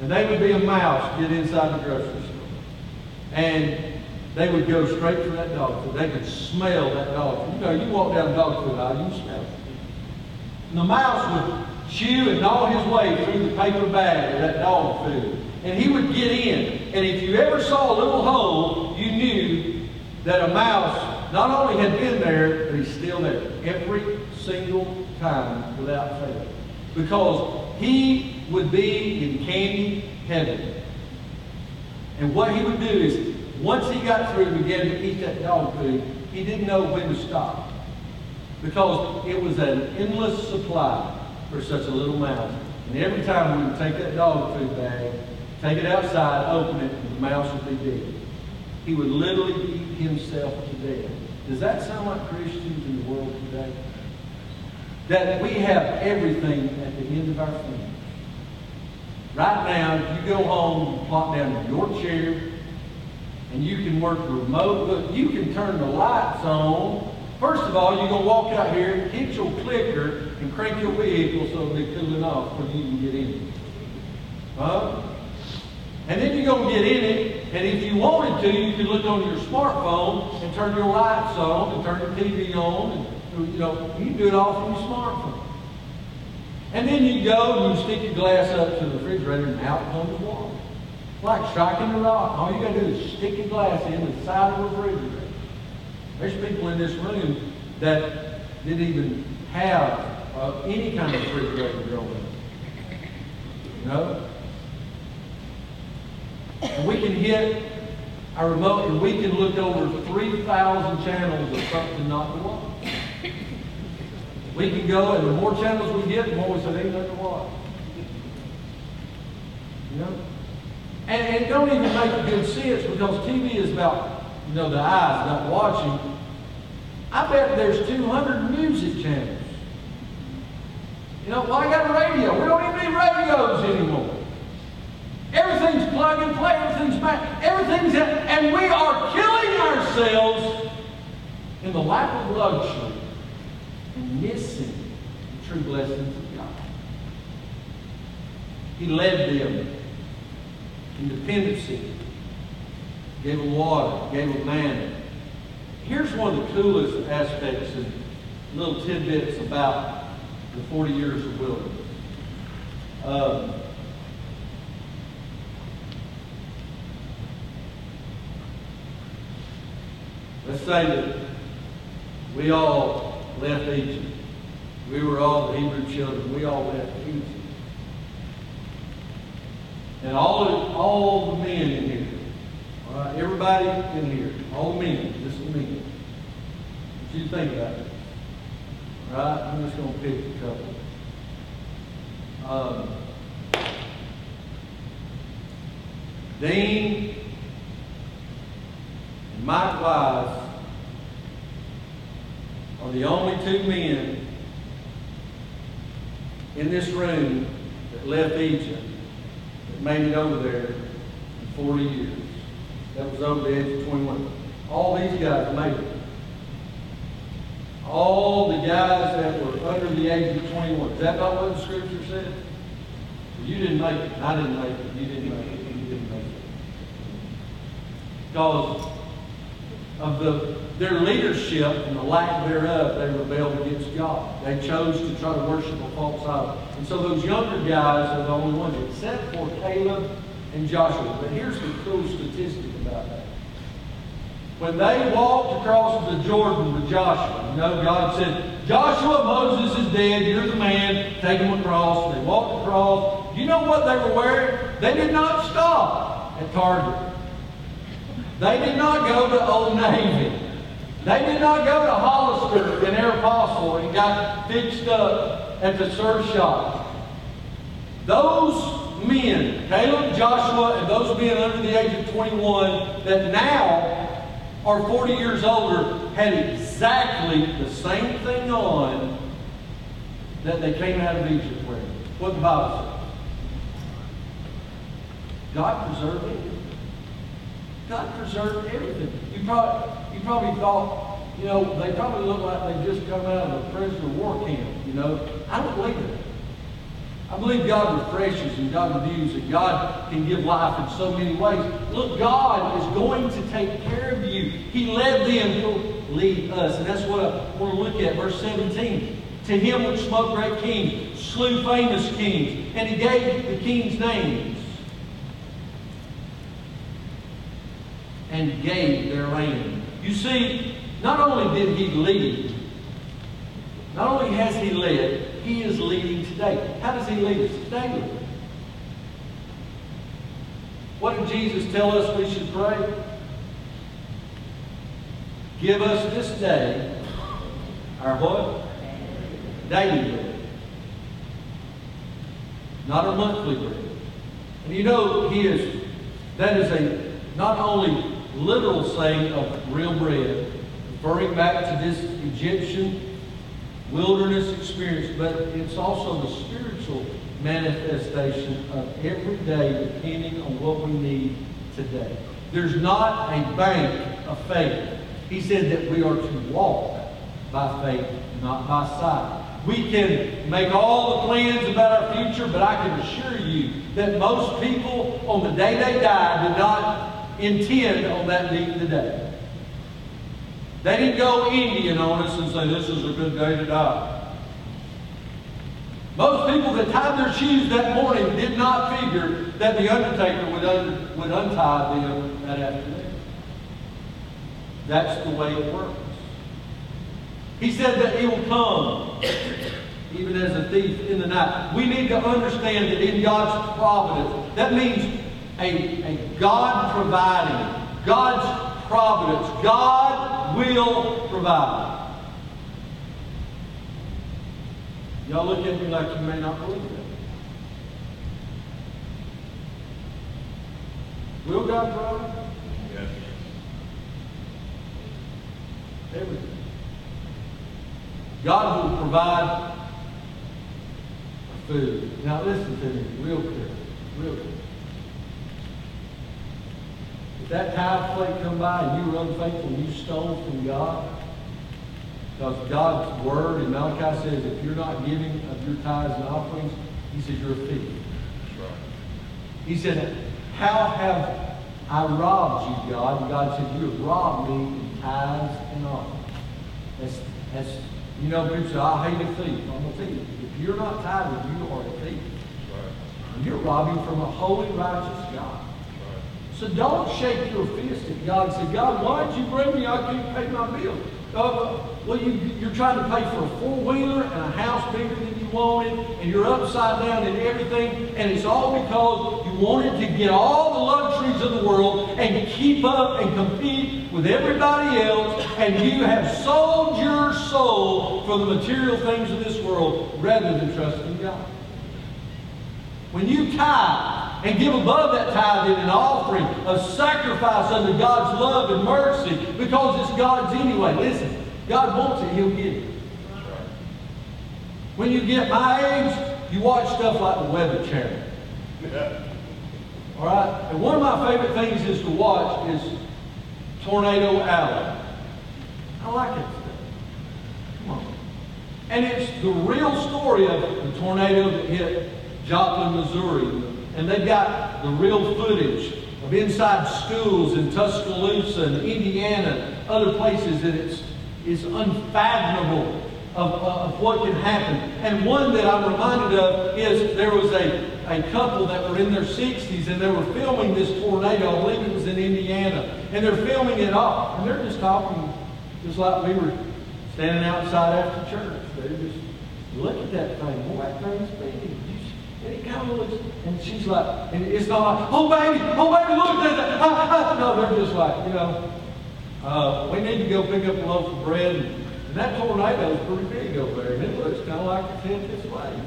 And they would be a mouse get inside the grocery store. And they would go straight for that dog food. They could smell that dog food. You know, you walk down the dog food aisle, you smell it. And the mouse would chew and gnaw his way through the paper bag of that dog food. And he would get in. And if you ever saw a little hole, you knew that a mouse not only had been there, but he's still there. Every single time without fail. Because he would be in candy heaven. And what he would do is, once he got through and began to eat that dog food, he didn't know when to stop. Because it was an endless supply for such a little mouse. And every time we would take that dog food bag, take it outside, open it, and the mouse would be dead. He would literally eat himself to death. Does that sound like Christians in the world today? That we have everything at the end of our fingers. Right now, if you go home, you plop down in your chair, and you can work remote, you can turn the lights on. First of all, you're going to walk out here, hit your clicker, and crank your vehicle so it'll be cooling off when you can get in it. Huh? And then you're going to get in it, and if you wanted to, you could look on your smartphone and turn your lights on and turn the TV on, and you know, you can do it all from your smartphone. And then you go and you stick your glass up to the refrigerator and out comes the water. Like striking a rock. All you got to do is stick your glass in the side of the refrigerator. There's people in this room that didn't even have uh, any kind of refrigerator growing up. You know? And we can hit our remote and we can look over 3,000 channels of something not to watch. We can go, and the more channels we get, the more we say, ain't nothing to watch. You know? And, and don't even make a good sense because TV is about, you know, the eyes, not watching. I bet there's 200 music channels. You know, well, got radio. We don't even need radios anymore. Everything's plug and play, everything's back, everything's in, and we are killing ourselves in the lack of luxury and missing the true blessings of God. He led them in dependency, gave them water, gave them manna. Here's one of the coolest aspects and little tidbits about the 40 years of wilderness. Um, let's say that we all left Egypt We were all the Hebrew children. We all left Egypt. And all all the men in here, all right, everybody in here, all men, just the men. What you think about it? All right, I'm just gonna pick a couple. Um, Dean Mike Wise are the only two men in this room that left Egypt that made it over there in 40 years. That was over the age of 21. All these guys made it. All the guys that were under the age of 21. Is that not what the scripture said? You didn't make it. I didn't make it. You didn't make it. You didn't make it. Because of the, their leadership and the lack thereof, they rebelled against God. They chose to try to worship a false idol. And so those younger guys are the only ones, except for Caleb and Joshua. But here's the cool statistic about that. When they walked across the Jordan with Joshua, you know, God said, Joshua, Moses is dead, you're the man, take him across. They walked across. You know what they were wearing? They did not stop at Target. They did not go to Old Navy. They did not go to Hollister and Aeropostale and got fixed up at the surf shop. Those men, Caleb, Joshua, and those men under the age of 21 that now are 40 years older had exactly the same thing on that they came out of Egypt with. What the Bible says. God preserved it. God preserved everything. You probably, you probably thought, you know, they probably look like they just come out of a prisoner war camp, you know. I don't believe that. I believe God refreshes and God renews and God can give life in so many ways. Look, God is going to take care of you. He led them, He'll lead us. And that's what I want to look at. Verse 17. To him which smote great kings, slew famous kings, and he gave the kings names. And gave their land. You see, not only did he lead, not only has he led, he is leading today. How does he lead us? Daily. What did Jesus tell us we should pray? Give us this day our what? Daily bread. Not a monthly bread. And you know, he is, that is a not only literal saying of real bread, referring back to this Egyptian wilderness experience, but it's also the spiritual manifestation of every day depending on what we need today. There's not a bank of faith. He said that we are to walk by faith, not by sight. We can make all the plans about our future, but I can assure you that most people on the day they die did not intend on that day. They didn't go Indian on us and say, this is a good day to die. Most people that tied their shoes that morning did not figure that the undertaker would, un would untie them that afternoon. That's the way it works. He said that he will come even as a thief in the night. We need to understand that in God's providence, that means a, a God providing, God's providence. God will provide. Y'all look at me like you may not believe that. Will God provide? Yes. Everything. God will provide food. Now listen to me real clear. Real clear. That tithe plate come by and you were unfaithful and you stole from God, because God's word in Malachi says if you're not giving of your tithes and offerings, he says you're a thief. That's right. He said, how have I robbed you, God? And God said, you have robbed me in tithes and offerings. That's, that's, you know, people say, I hate a thief. I'm a thief. If you're not tithing, you are a thief. Right. You're robbing from a holy, righteous God. So don't shake your fist at God and say, God, why'd you bring me? I can't pay my bill. Uh, well, you, you're trying to pay for a four-wheeler and a house bigger than you wanted, and you're upside down in everything, and it's all because you wanted to get all the luxuries of the world and keep up and compete with everybody else, and you have sold your soul for the material things of this world rather than trusting God. When you tithe and give above that tithe in an offering, a sacrifice unto God's love and mercy, because it's God's anyway. Listen, God wants it, He'll give it. When you get my age, you watch stuff like the Weather Channel. All right? And one of my favorite things is to watch is Tornado Alley. I like it. Come on. And it's the real story of the tornado that hit Joplin, Missouri. And they've got the real footage of inside schools in Tuscaloosa and Indiana, other places, and it's, it's unfathomable of, of what can happen. And one that I'm reminded of is there was a, a couple that were in their 60s and they were filming this tornado. I believe it was in Indiana. And they're filming it off. And they're just talking just like we were standing outside after church. They're just, look at that thing. Boy, that thing's big. And kind of looks, and she's like, and it's not like, oh baby, oh baby, look at that. No, they're just like, you know, uh, we need to go pick up a loaf of bread. And, that tornado is pretty big over there, and it looks kind of like it's headed this way.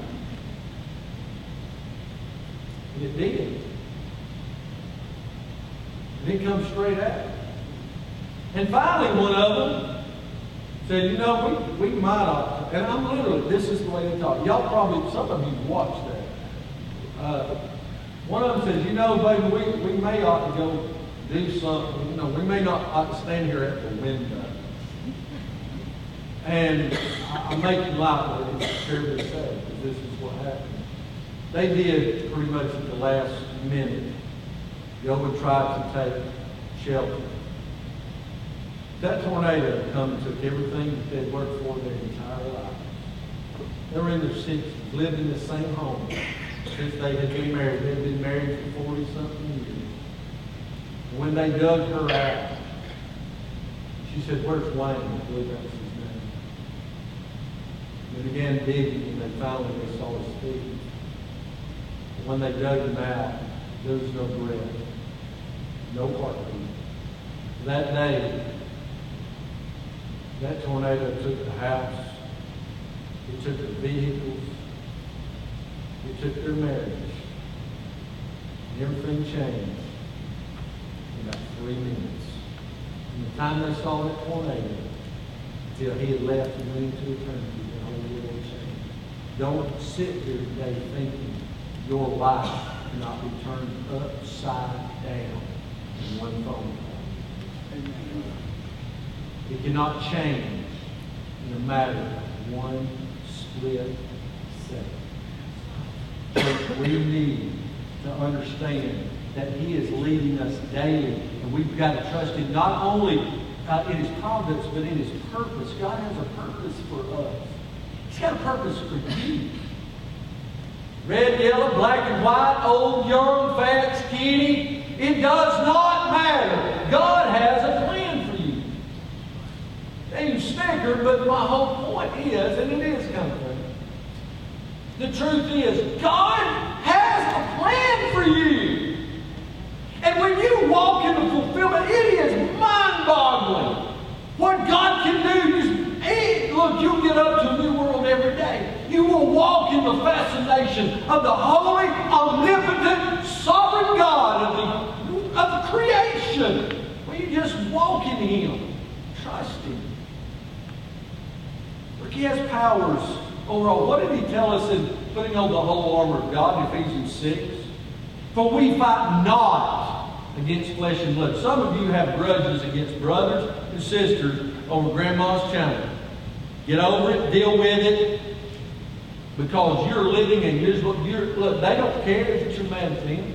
And it did. And it comes straight at. And finally, one of them said, you know, we, we might and I'm literally, this is the way they talk. Y'all probably, some of you watched that. Uh, one of them says, you know, baby, we, we may ought to go do something. You know, we may not ought to stand here at the window. And I, I'm making light of it. Terribly sad because this is what happened. They did pretty much at the last minute go and try to take shelter. That tornado come and took everything that they'd worked for their entire life. They were in their 60s, lived in the same home since they had been married. They'd been married for 40 something years. When they dug her out, she said, Where's Wayne? I believe that was his name. They began digging and they finally they saw his feet. When they dug him out, there was no breath, no heartbeat. That day, that tornado took the house, it took the vehicles, it took their marriage. And everything changed in about three minutes. From the time they saw that tornado till he had left and went into eternity, the whole world changed. Don't sit here today thinking your life cannot be turned upside down in one phone call. It cannot change in a matter of one split we need to understand that He is leading us daily, and we've got to trust Him not only uh, in His providence, but in His purpose. God has a purpose for us. He's got a purpose for you. Red, yellow, black and white, old, young, fat, skinny. It does not matter. God has a plan for you. And you snicker, but my whole point is, and it is funny, the truth is, God has a plan for you. And when you walk in the fulfillment, it is mind-boggling what God can do. Hey, look, you'll get up to a new world every day. You will walk in the fascination of the holy, omnipotent, sovereign God of the, of the creation. When you just walk in Him, trust Him. Look, He has powers over all. What did He tell us in putting on the whole armor of God in Ephesians 6? For we fight not against flesh and blood. Some of you have grudges against brothers and sisters over grandma's channel. Get over it, deal with it, because you're living and you're, you're look, they don't care that you're mad at them.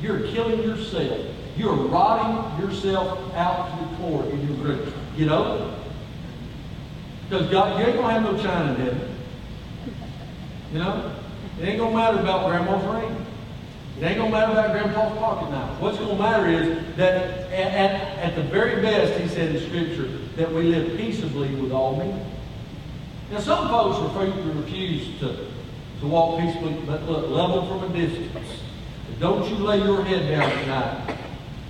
You're killing yourself. You're rotting yourself out to the core in your group. Get over it. Because God, you ain't gonna have no china in heaven. You know? It ain't gonna matter about grandma's ring. It ain't gonna matter about Grandpa's pocket knife. What's gonna matter is that at, at, at the very best, he said in Scripture, that we live peaceably with all men. Now, some folks refuse to, to walk peaceably, but look, love them from a distance. But don't you lay your head down tonight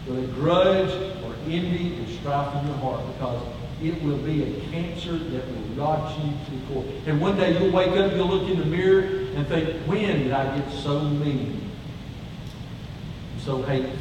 with a grudge or envy and strife in your heart because it will be a cancer that will rot you to the core. And one day you'll wake up, and you'll look in the mirror and think, when did I get so mean? So hateful.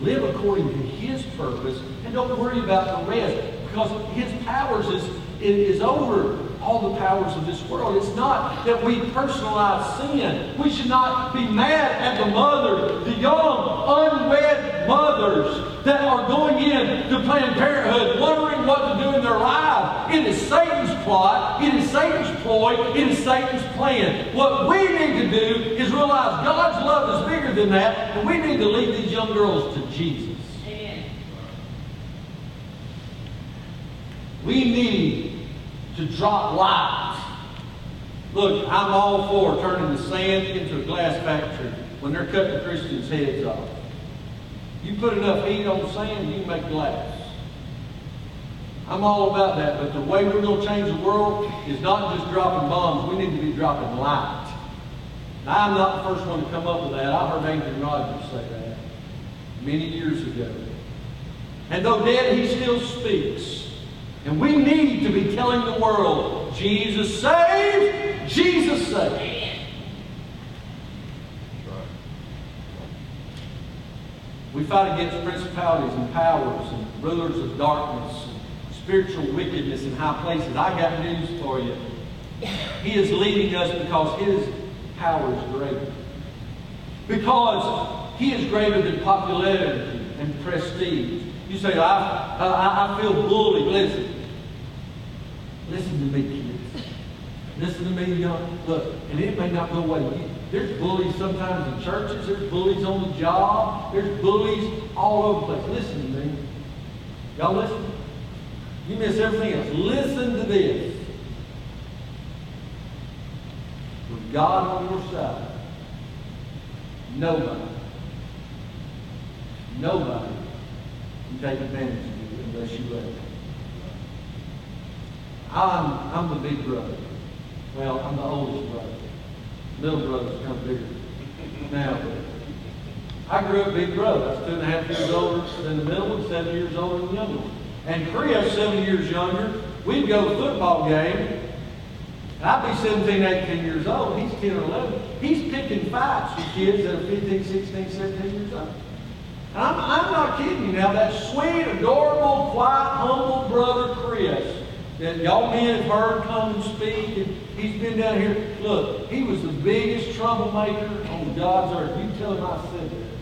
Live according to His purpose and don't worry about the rest because His powers is, is over all the powers of this world. It's not that we personalize sin. We should not be mad at the mother, the young, unwed mothers that are going in to Planned Parenthood wondering what to do in their lives. It is Satan's plot. It is Satan's ploy. It is Satan's plan. What we need to do is realize God's love is bigger than that, and we need to lead these young girls to Jesus. We need to drop lies. Look, I'm all for turning the sand into a glass factory when they're cutting Christians' heads off. You put enough heat on the sand, you make glass. I'm all about that, but the way we're going to change the world is not just dropping bombs. We need to be dropping light. Now, I'm not the first one to come up with that. I heard Adrian Rogers say that many years ago. And though dead, he still speaks. And we need to be telling the world, Jesus saves, Jesus saves. We fight against principalities and powers and rulers of darkness and spiritual wickedness in high places. I got news for you. He is leading us because His power is greater. Because He is greater than popularity and prestige. You say, I, I, I feel bullied. Listen. Listen to me, kids. Listen to me, young. Look, and it may not go away. There's bullies sometimes in churches. There's bullies on the job. There's bullies all over the place. Listen to me. Y'all listen. You miss everything else. Listen to this. With God on your side, nobody, nobody can take advantage of you unless you let them. I'm, I'm the big brother. Well, I'm the oldest brother. Little brother's come bigger. Now, I grew up big brother. I was two and a half years older than the middle one, seven years older than the younger one. And Chris, seven years younger, we'd go to a football game. I'd be 17, 18 years old. He's 10 or 11. He's picking fights with kids that are 15, 16, 17 years old. And I'm, I'm not kidding you now. That sweet, adorable, quiet, humble brother Chris that y'all men have heard come and speak, and he's been down here. Look, he was the biggest troublemaker on God's earth. You tell him I said that.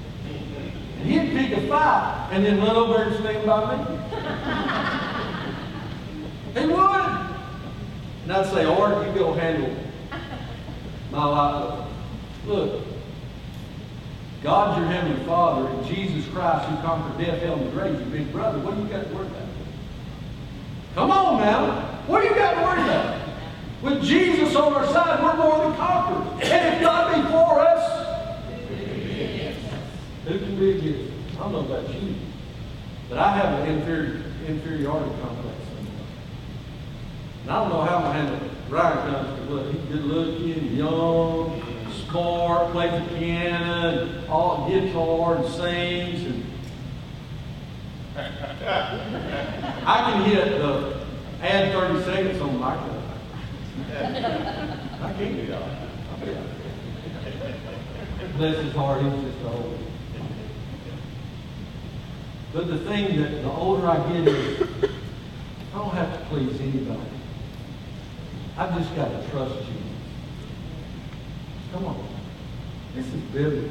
And he'd pick a fight and then run over and stand by me. he would. And I'd say, Art, you go handle my life. Look, God's your heavenly Father, and Jesus Christ, who conquered death, hell, and the grave, your big brother. What do you got to worry about? Come on now. What do you got to worry about? With Jesus on our side, we're more than conquerors. And if God be for us, who can be against us? I don't know about you, but I have an inferior, inferiority complex. And I don't know how I'm to handle Ryan comes to look. He's good looking, young, smart, plays the piano, all guitar and sings and I can hit the add 30 seconds on my. I can't do that. Bless his heart, he he's just old. But the thing that the older I get is, I don't have to please anybody. I've just got to trust you. Come on. This is biblical.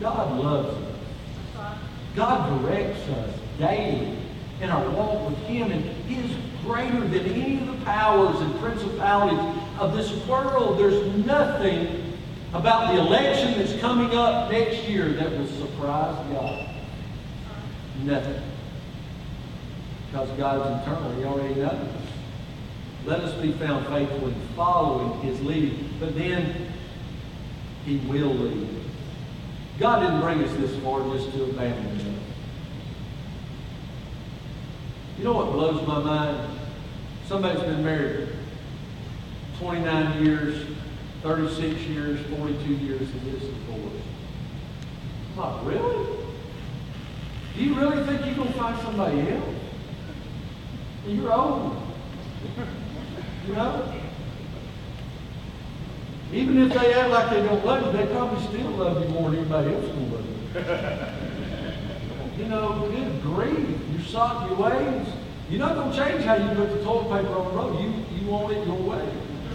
God loves us. God directs us daily in our walk with Him, and He is greater than any of the powers and principalities of this world. There's nothing about the election that's coming up next year that will surprise God. Nothing. Because God's eternal. He already knows. Let us be found faithful in following His leading. But then He will lead. God didn't bring us this far just to abandon us. You know what blows my mind? Somebody's been married 29 years, 36 years, 42 years, and this is divorce. I'm like, really? Do you really think you're going to find somebody else? You're old. You know? Even if they act like they don't love you, they probably still love you more than anybody else will love you. you know, good grief. You're your ways. You're not going to change how you put the toilet paper on the road. You, you want it your way.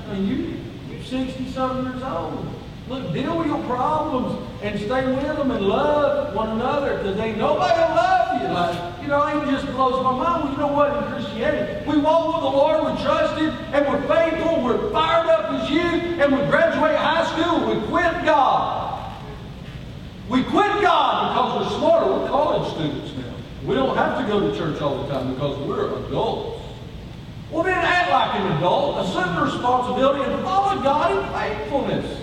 And you, you're 60-something years old. Look, deal with your problems and stay with them and love one another because ain't nobody will love you. Like, you know, it just blows my mind. Well, you know what? In Christianity, we walk with the Lord, we trust Him, and we're faithful, we're fired up as youth, and we graduate high school, we quit God. We quit God because we're smarter. We're college students. We don't have to go to church all the time because we're adults. Well, then act like an adult, assume the responsibility, and follow God in faithfulness.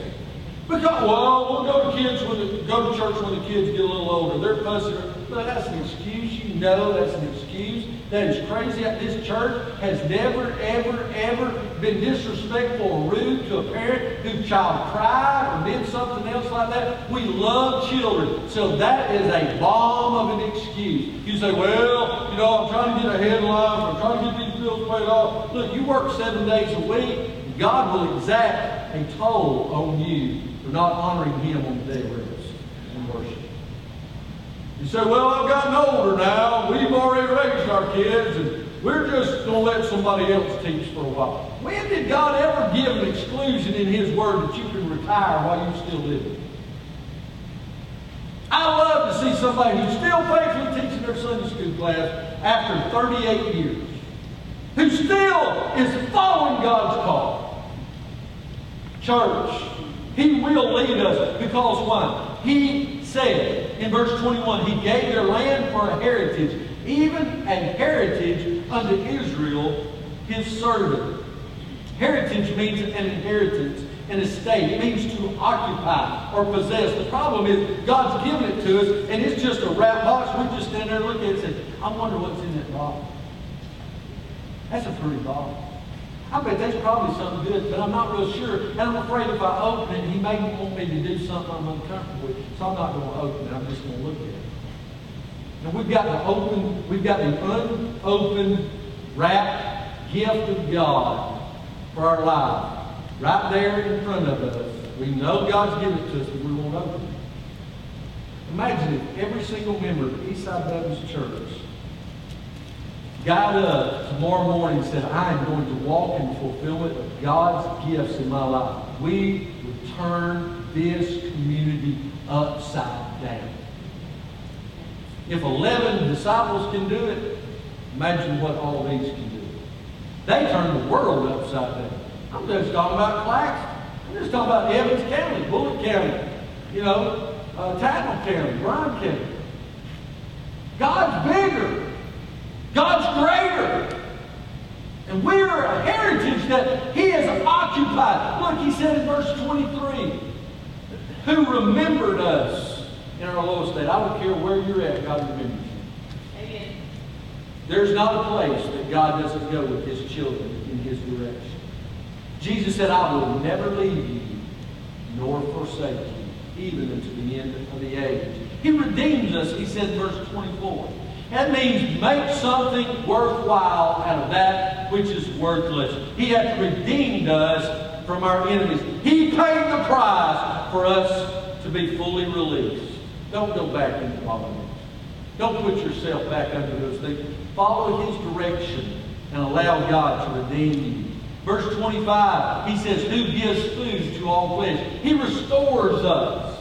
Because, well, we'll go to kids when the, go to church when the kids get a little older. They're fussing. But that's an excuse. You know that's an excuse. That is crazy. This church has never, ever, ever been disrespectful or rude to a parent whose child cried or did something else like that. We love children. So that is a bomb of an excuse. You say, well, you know, I'm trying to get ahead in life. I'm trying to get these bills paid off. Look, you work seven days a week. God will exact a toll on you for not honoring Him on the day of rest and worship. You say, well, I've gotten older now. We've already raised our kids, and we're just going to let somebody else teach for a while. When did God ever give an exclusion in His Word that you can retire while you're still living? I love to see somebody who's still faithfully teaching their Sunday school class after 38 years, who still is following God's call. Church, He will lead us because why? He said in verse 21, He gave their land for a heritage, even an heritage unto Israel, His servant. Heritage means an inheritance an estate. It means to occupy or possess. The problem is God's given it to us, and it's just a wrap box. We just stand there and look at it and say, I wonder what's in that box. That's a pretty box. I bet that's probably something good, but I'm not real sure. And I'm afraid if I open it, he may want me to do something I'm uncomfortable with. So I'm not going to open it. I'm just going to look at it. Now we've got the open, we've got the unopened, wrapped gift of God for our life right there in front of us. We know God's given it to us, but we won't open it. Imagine if every single member of Eastside Baptist Church got up tomorrow morning and said, I am going to walk in fulfillment of God's gifts in my life. We would turn this community upside down. If 11 disciples can do it, imagine what all these can do. They turn the world upside down. I'm just talking about Claxton. I'm just talking about Evans County, Bulloch County, you know, uh, Tattnall County, Bryan County. God's bigger. God's greater. And we're a heritage that He has occupied. Look, He said in verse 23, who remembered us in our low state. I don't care where you're at, God remembers you. Amen. There's not a place that God doesn't go with His children in His direction. Jesus said, I will never leave you nor forsake you, even unto the end of the age. He redeems us, he said in verse 24. That means make something worthwhile out of that which is worthless. He hath redeemed us from our enemies. He paid the price for us to be fully released. Don't go back into politics. Don't put yourself back under those things. Follow his direction and allow God to redeem you. Verse 25, he says, Who gives food to all flesh? He restores us.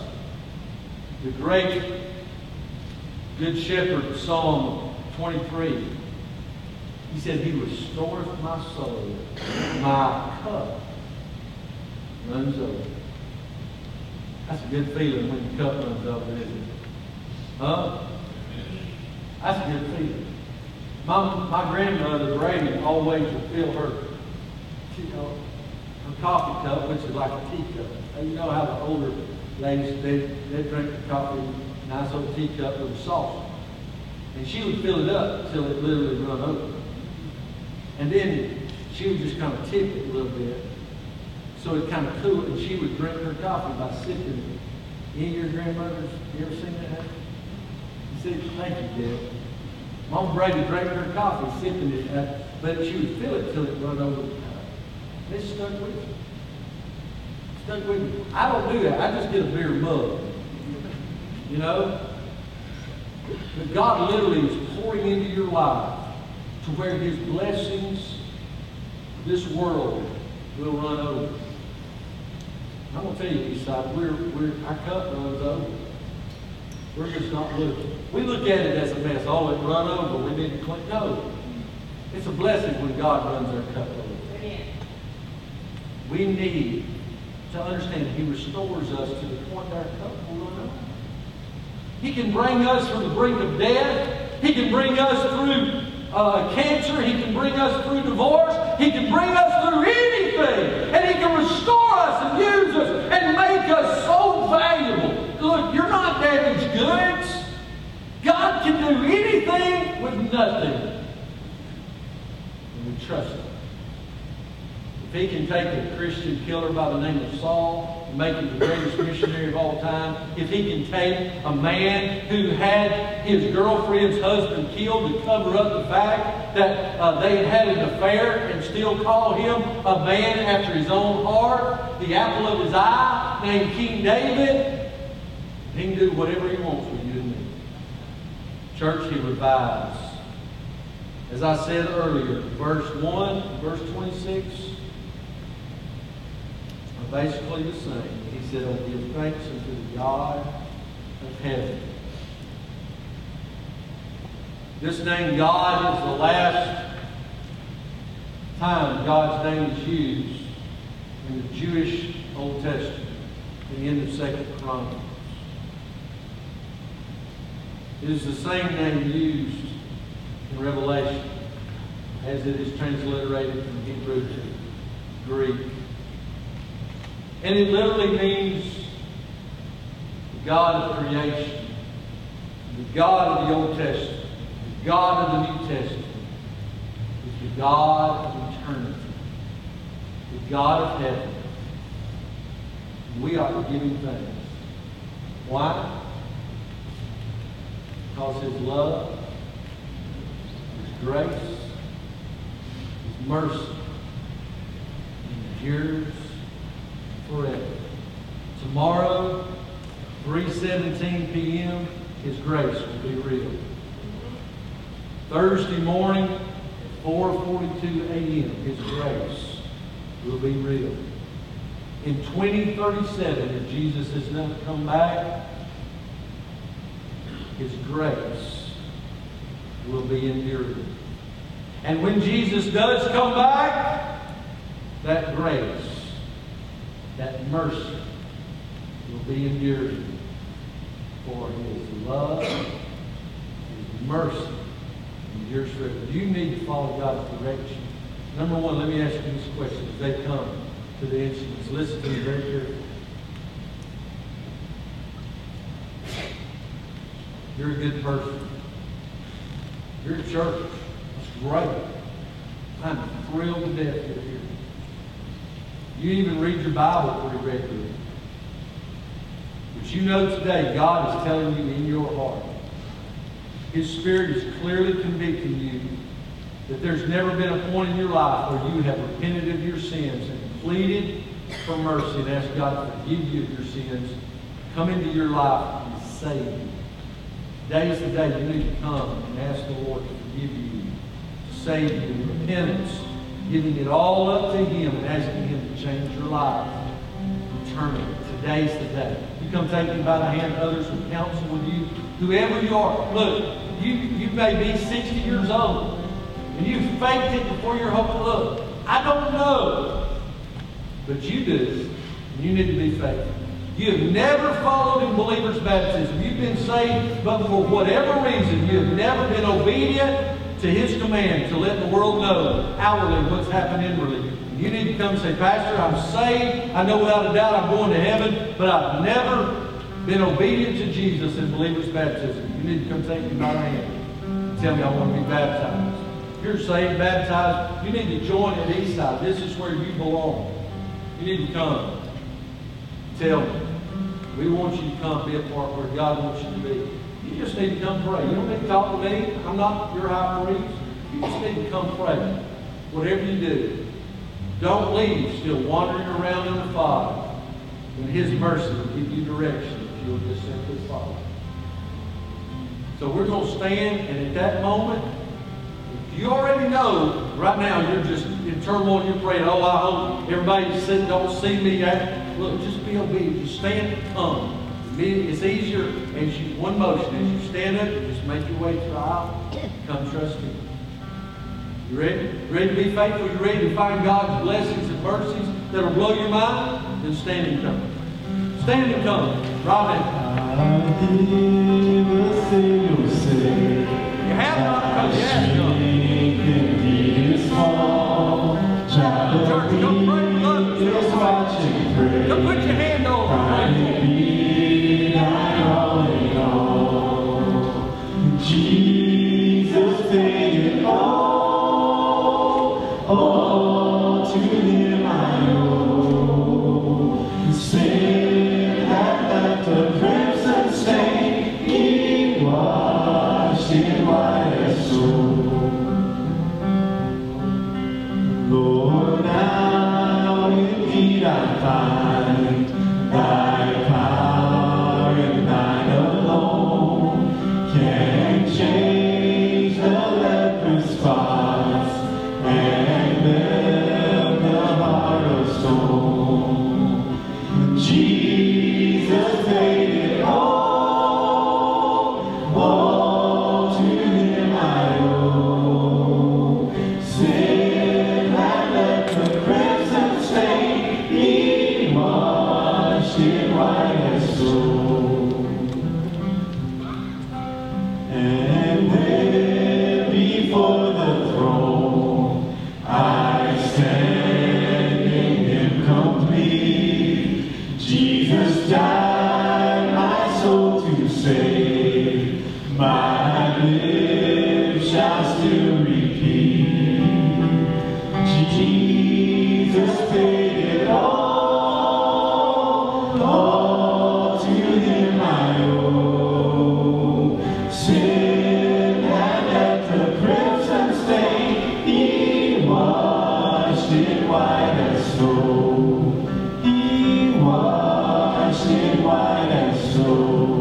The great Good Shepherd, Psalm 23. He said, He restoreth my soul. My cup runs over. That's a good feeling when your cup runs over, isn't it? Huh? That's a good feeling. My, my grandmother, Brady, always would fill her you know, her coffee cup, which is like a teacup. You know how the older ladies, they, they drink the coffee, nice old teacup with a saucer. And she would fill it up until it literally run over. And then she would just kind of tip it a little bit. So it kind of cool, and she would drink her coffee by sipping it. Any of your grandmothers, you ever seen that happen? You see, thank you, Dad. Mom Brady drank her coffee, sipping it, uh, but she would fill it till it run over the top. It stuck with me. Stuck with me. I don't do that. I just get a beer mug. You know? But God literally is pouring into your life to where His blessings, this world, will run over. I'm gonna tell you, Eastside, we're, we're, our cup runs over. We're just not looking. We look at it as a mess. Oh, it run over. We to clean. No. It's a blessing when God runs our cup over. We need to understand He restores us to the point our cup. He can bring us from the brink of death. He can bring us through uh, cancer. He can bring us through divorce. He can bring us through anything. And He can restore us and use us and make us so valuable. Look, you're not damaged goods. God can do anything with nothing. And we trust Him. If He can take a Christian killer by the name of Saul and make him the greatest missionary of all time, if He can take a man who had his girlfriend's husband killed to cover up the fact that uh, they had had an affair and still call him a man after His own heart, the apple of His eye, named King David, He can do whatever He wants with you and me. Church, He revives. As I said earlier, verse 1, verse 26, are basically the same. He said, Oh, give thanks unto the God of heaven. This name God is the last time God's name is used in the Jewish Old Testament, in the end of Second Chronicles. It is the same name used in Revelation as it is transliterated from Hebrew to Greek. And it literally means the God of creation, the God of the Old Testament, the God of the New Testament, is the God of eternity, the God of heaven. We give him thanks. Why? Because his love, his grace, his mercy endures forever. Tomorrow, 3.17 p.m., His grace will be real. Thursday morning, 4.42 a.m., His grace will be real. In 2037, if Jesus has not come back, His grace will be enduring. And when Jesus does come back, that grace that mercy will be endured for his love, his mercy endures forever. You need to follow God's direction? Number one, let me ask you this question as they come to the instruments. Listen to me very carefully. You're a good person. You're at church. That's great. I'm thrilled to death you're here. You even read your Bible pretty regularly. But you know today God is telling you in your heart. His Spirit is clearly convicting you that there's never been a point in your life where you have repented of your sins and pleaded for mercy and asked God to forgive you of your sins, come into your life and save you. Today is the day you need to come and ask the Lord to forgive you, to save you repentance giving it all up to Him and asking Him to change your life eternally. Today's the day. You come take Him by the hand, others will counsel with you. Whoever you are, look, you, you may be 60 years old and you faked it before your hope. Look, I don't know, but you do. And you need to be faithful. You have never followed in believer's baptism. You've been saved, but for whatever reason, you have never been obedient to his command to let the world know outwardly what's happened inwardly. You need to come and say, Pastor, I'm saved. I know without a doubt I'm going to heaven, but I've never been obedient to Jesus in believer's baptism. You need to come take me by the hand. Tell me I want to be baptized. If you're saved, baptized, you need to join at Eastside. This is where you belong. You need to come. Tell me. We want you to come be a part where God wants you to be. Need to come pray. You don't need to talk to me. I'm not your high priest. You just need to come pray. Whatever you do, don't leave still wandering around in the fog. When His mercy will give you direction if you'll just simply follow. So we're going to stand, and at that moment, if you already know right now you're just in turmoil, you're praying, oh, I hope everybody sitting don't see me. Look, just be obedient. Just stand and come. It's easier as you, one motion, as you stand up, just make your way to the aisle, come trust me. You ready? ready to be faithful? You ready to find God's blessings and mercies that'll blow your mind? Then stand and come. Stand and come. Right now. You have not you ask God. It white as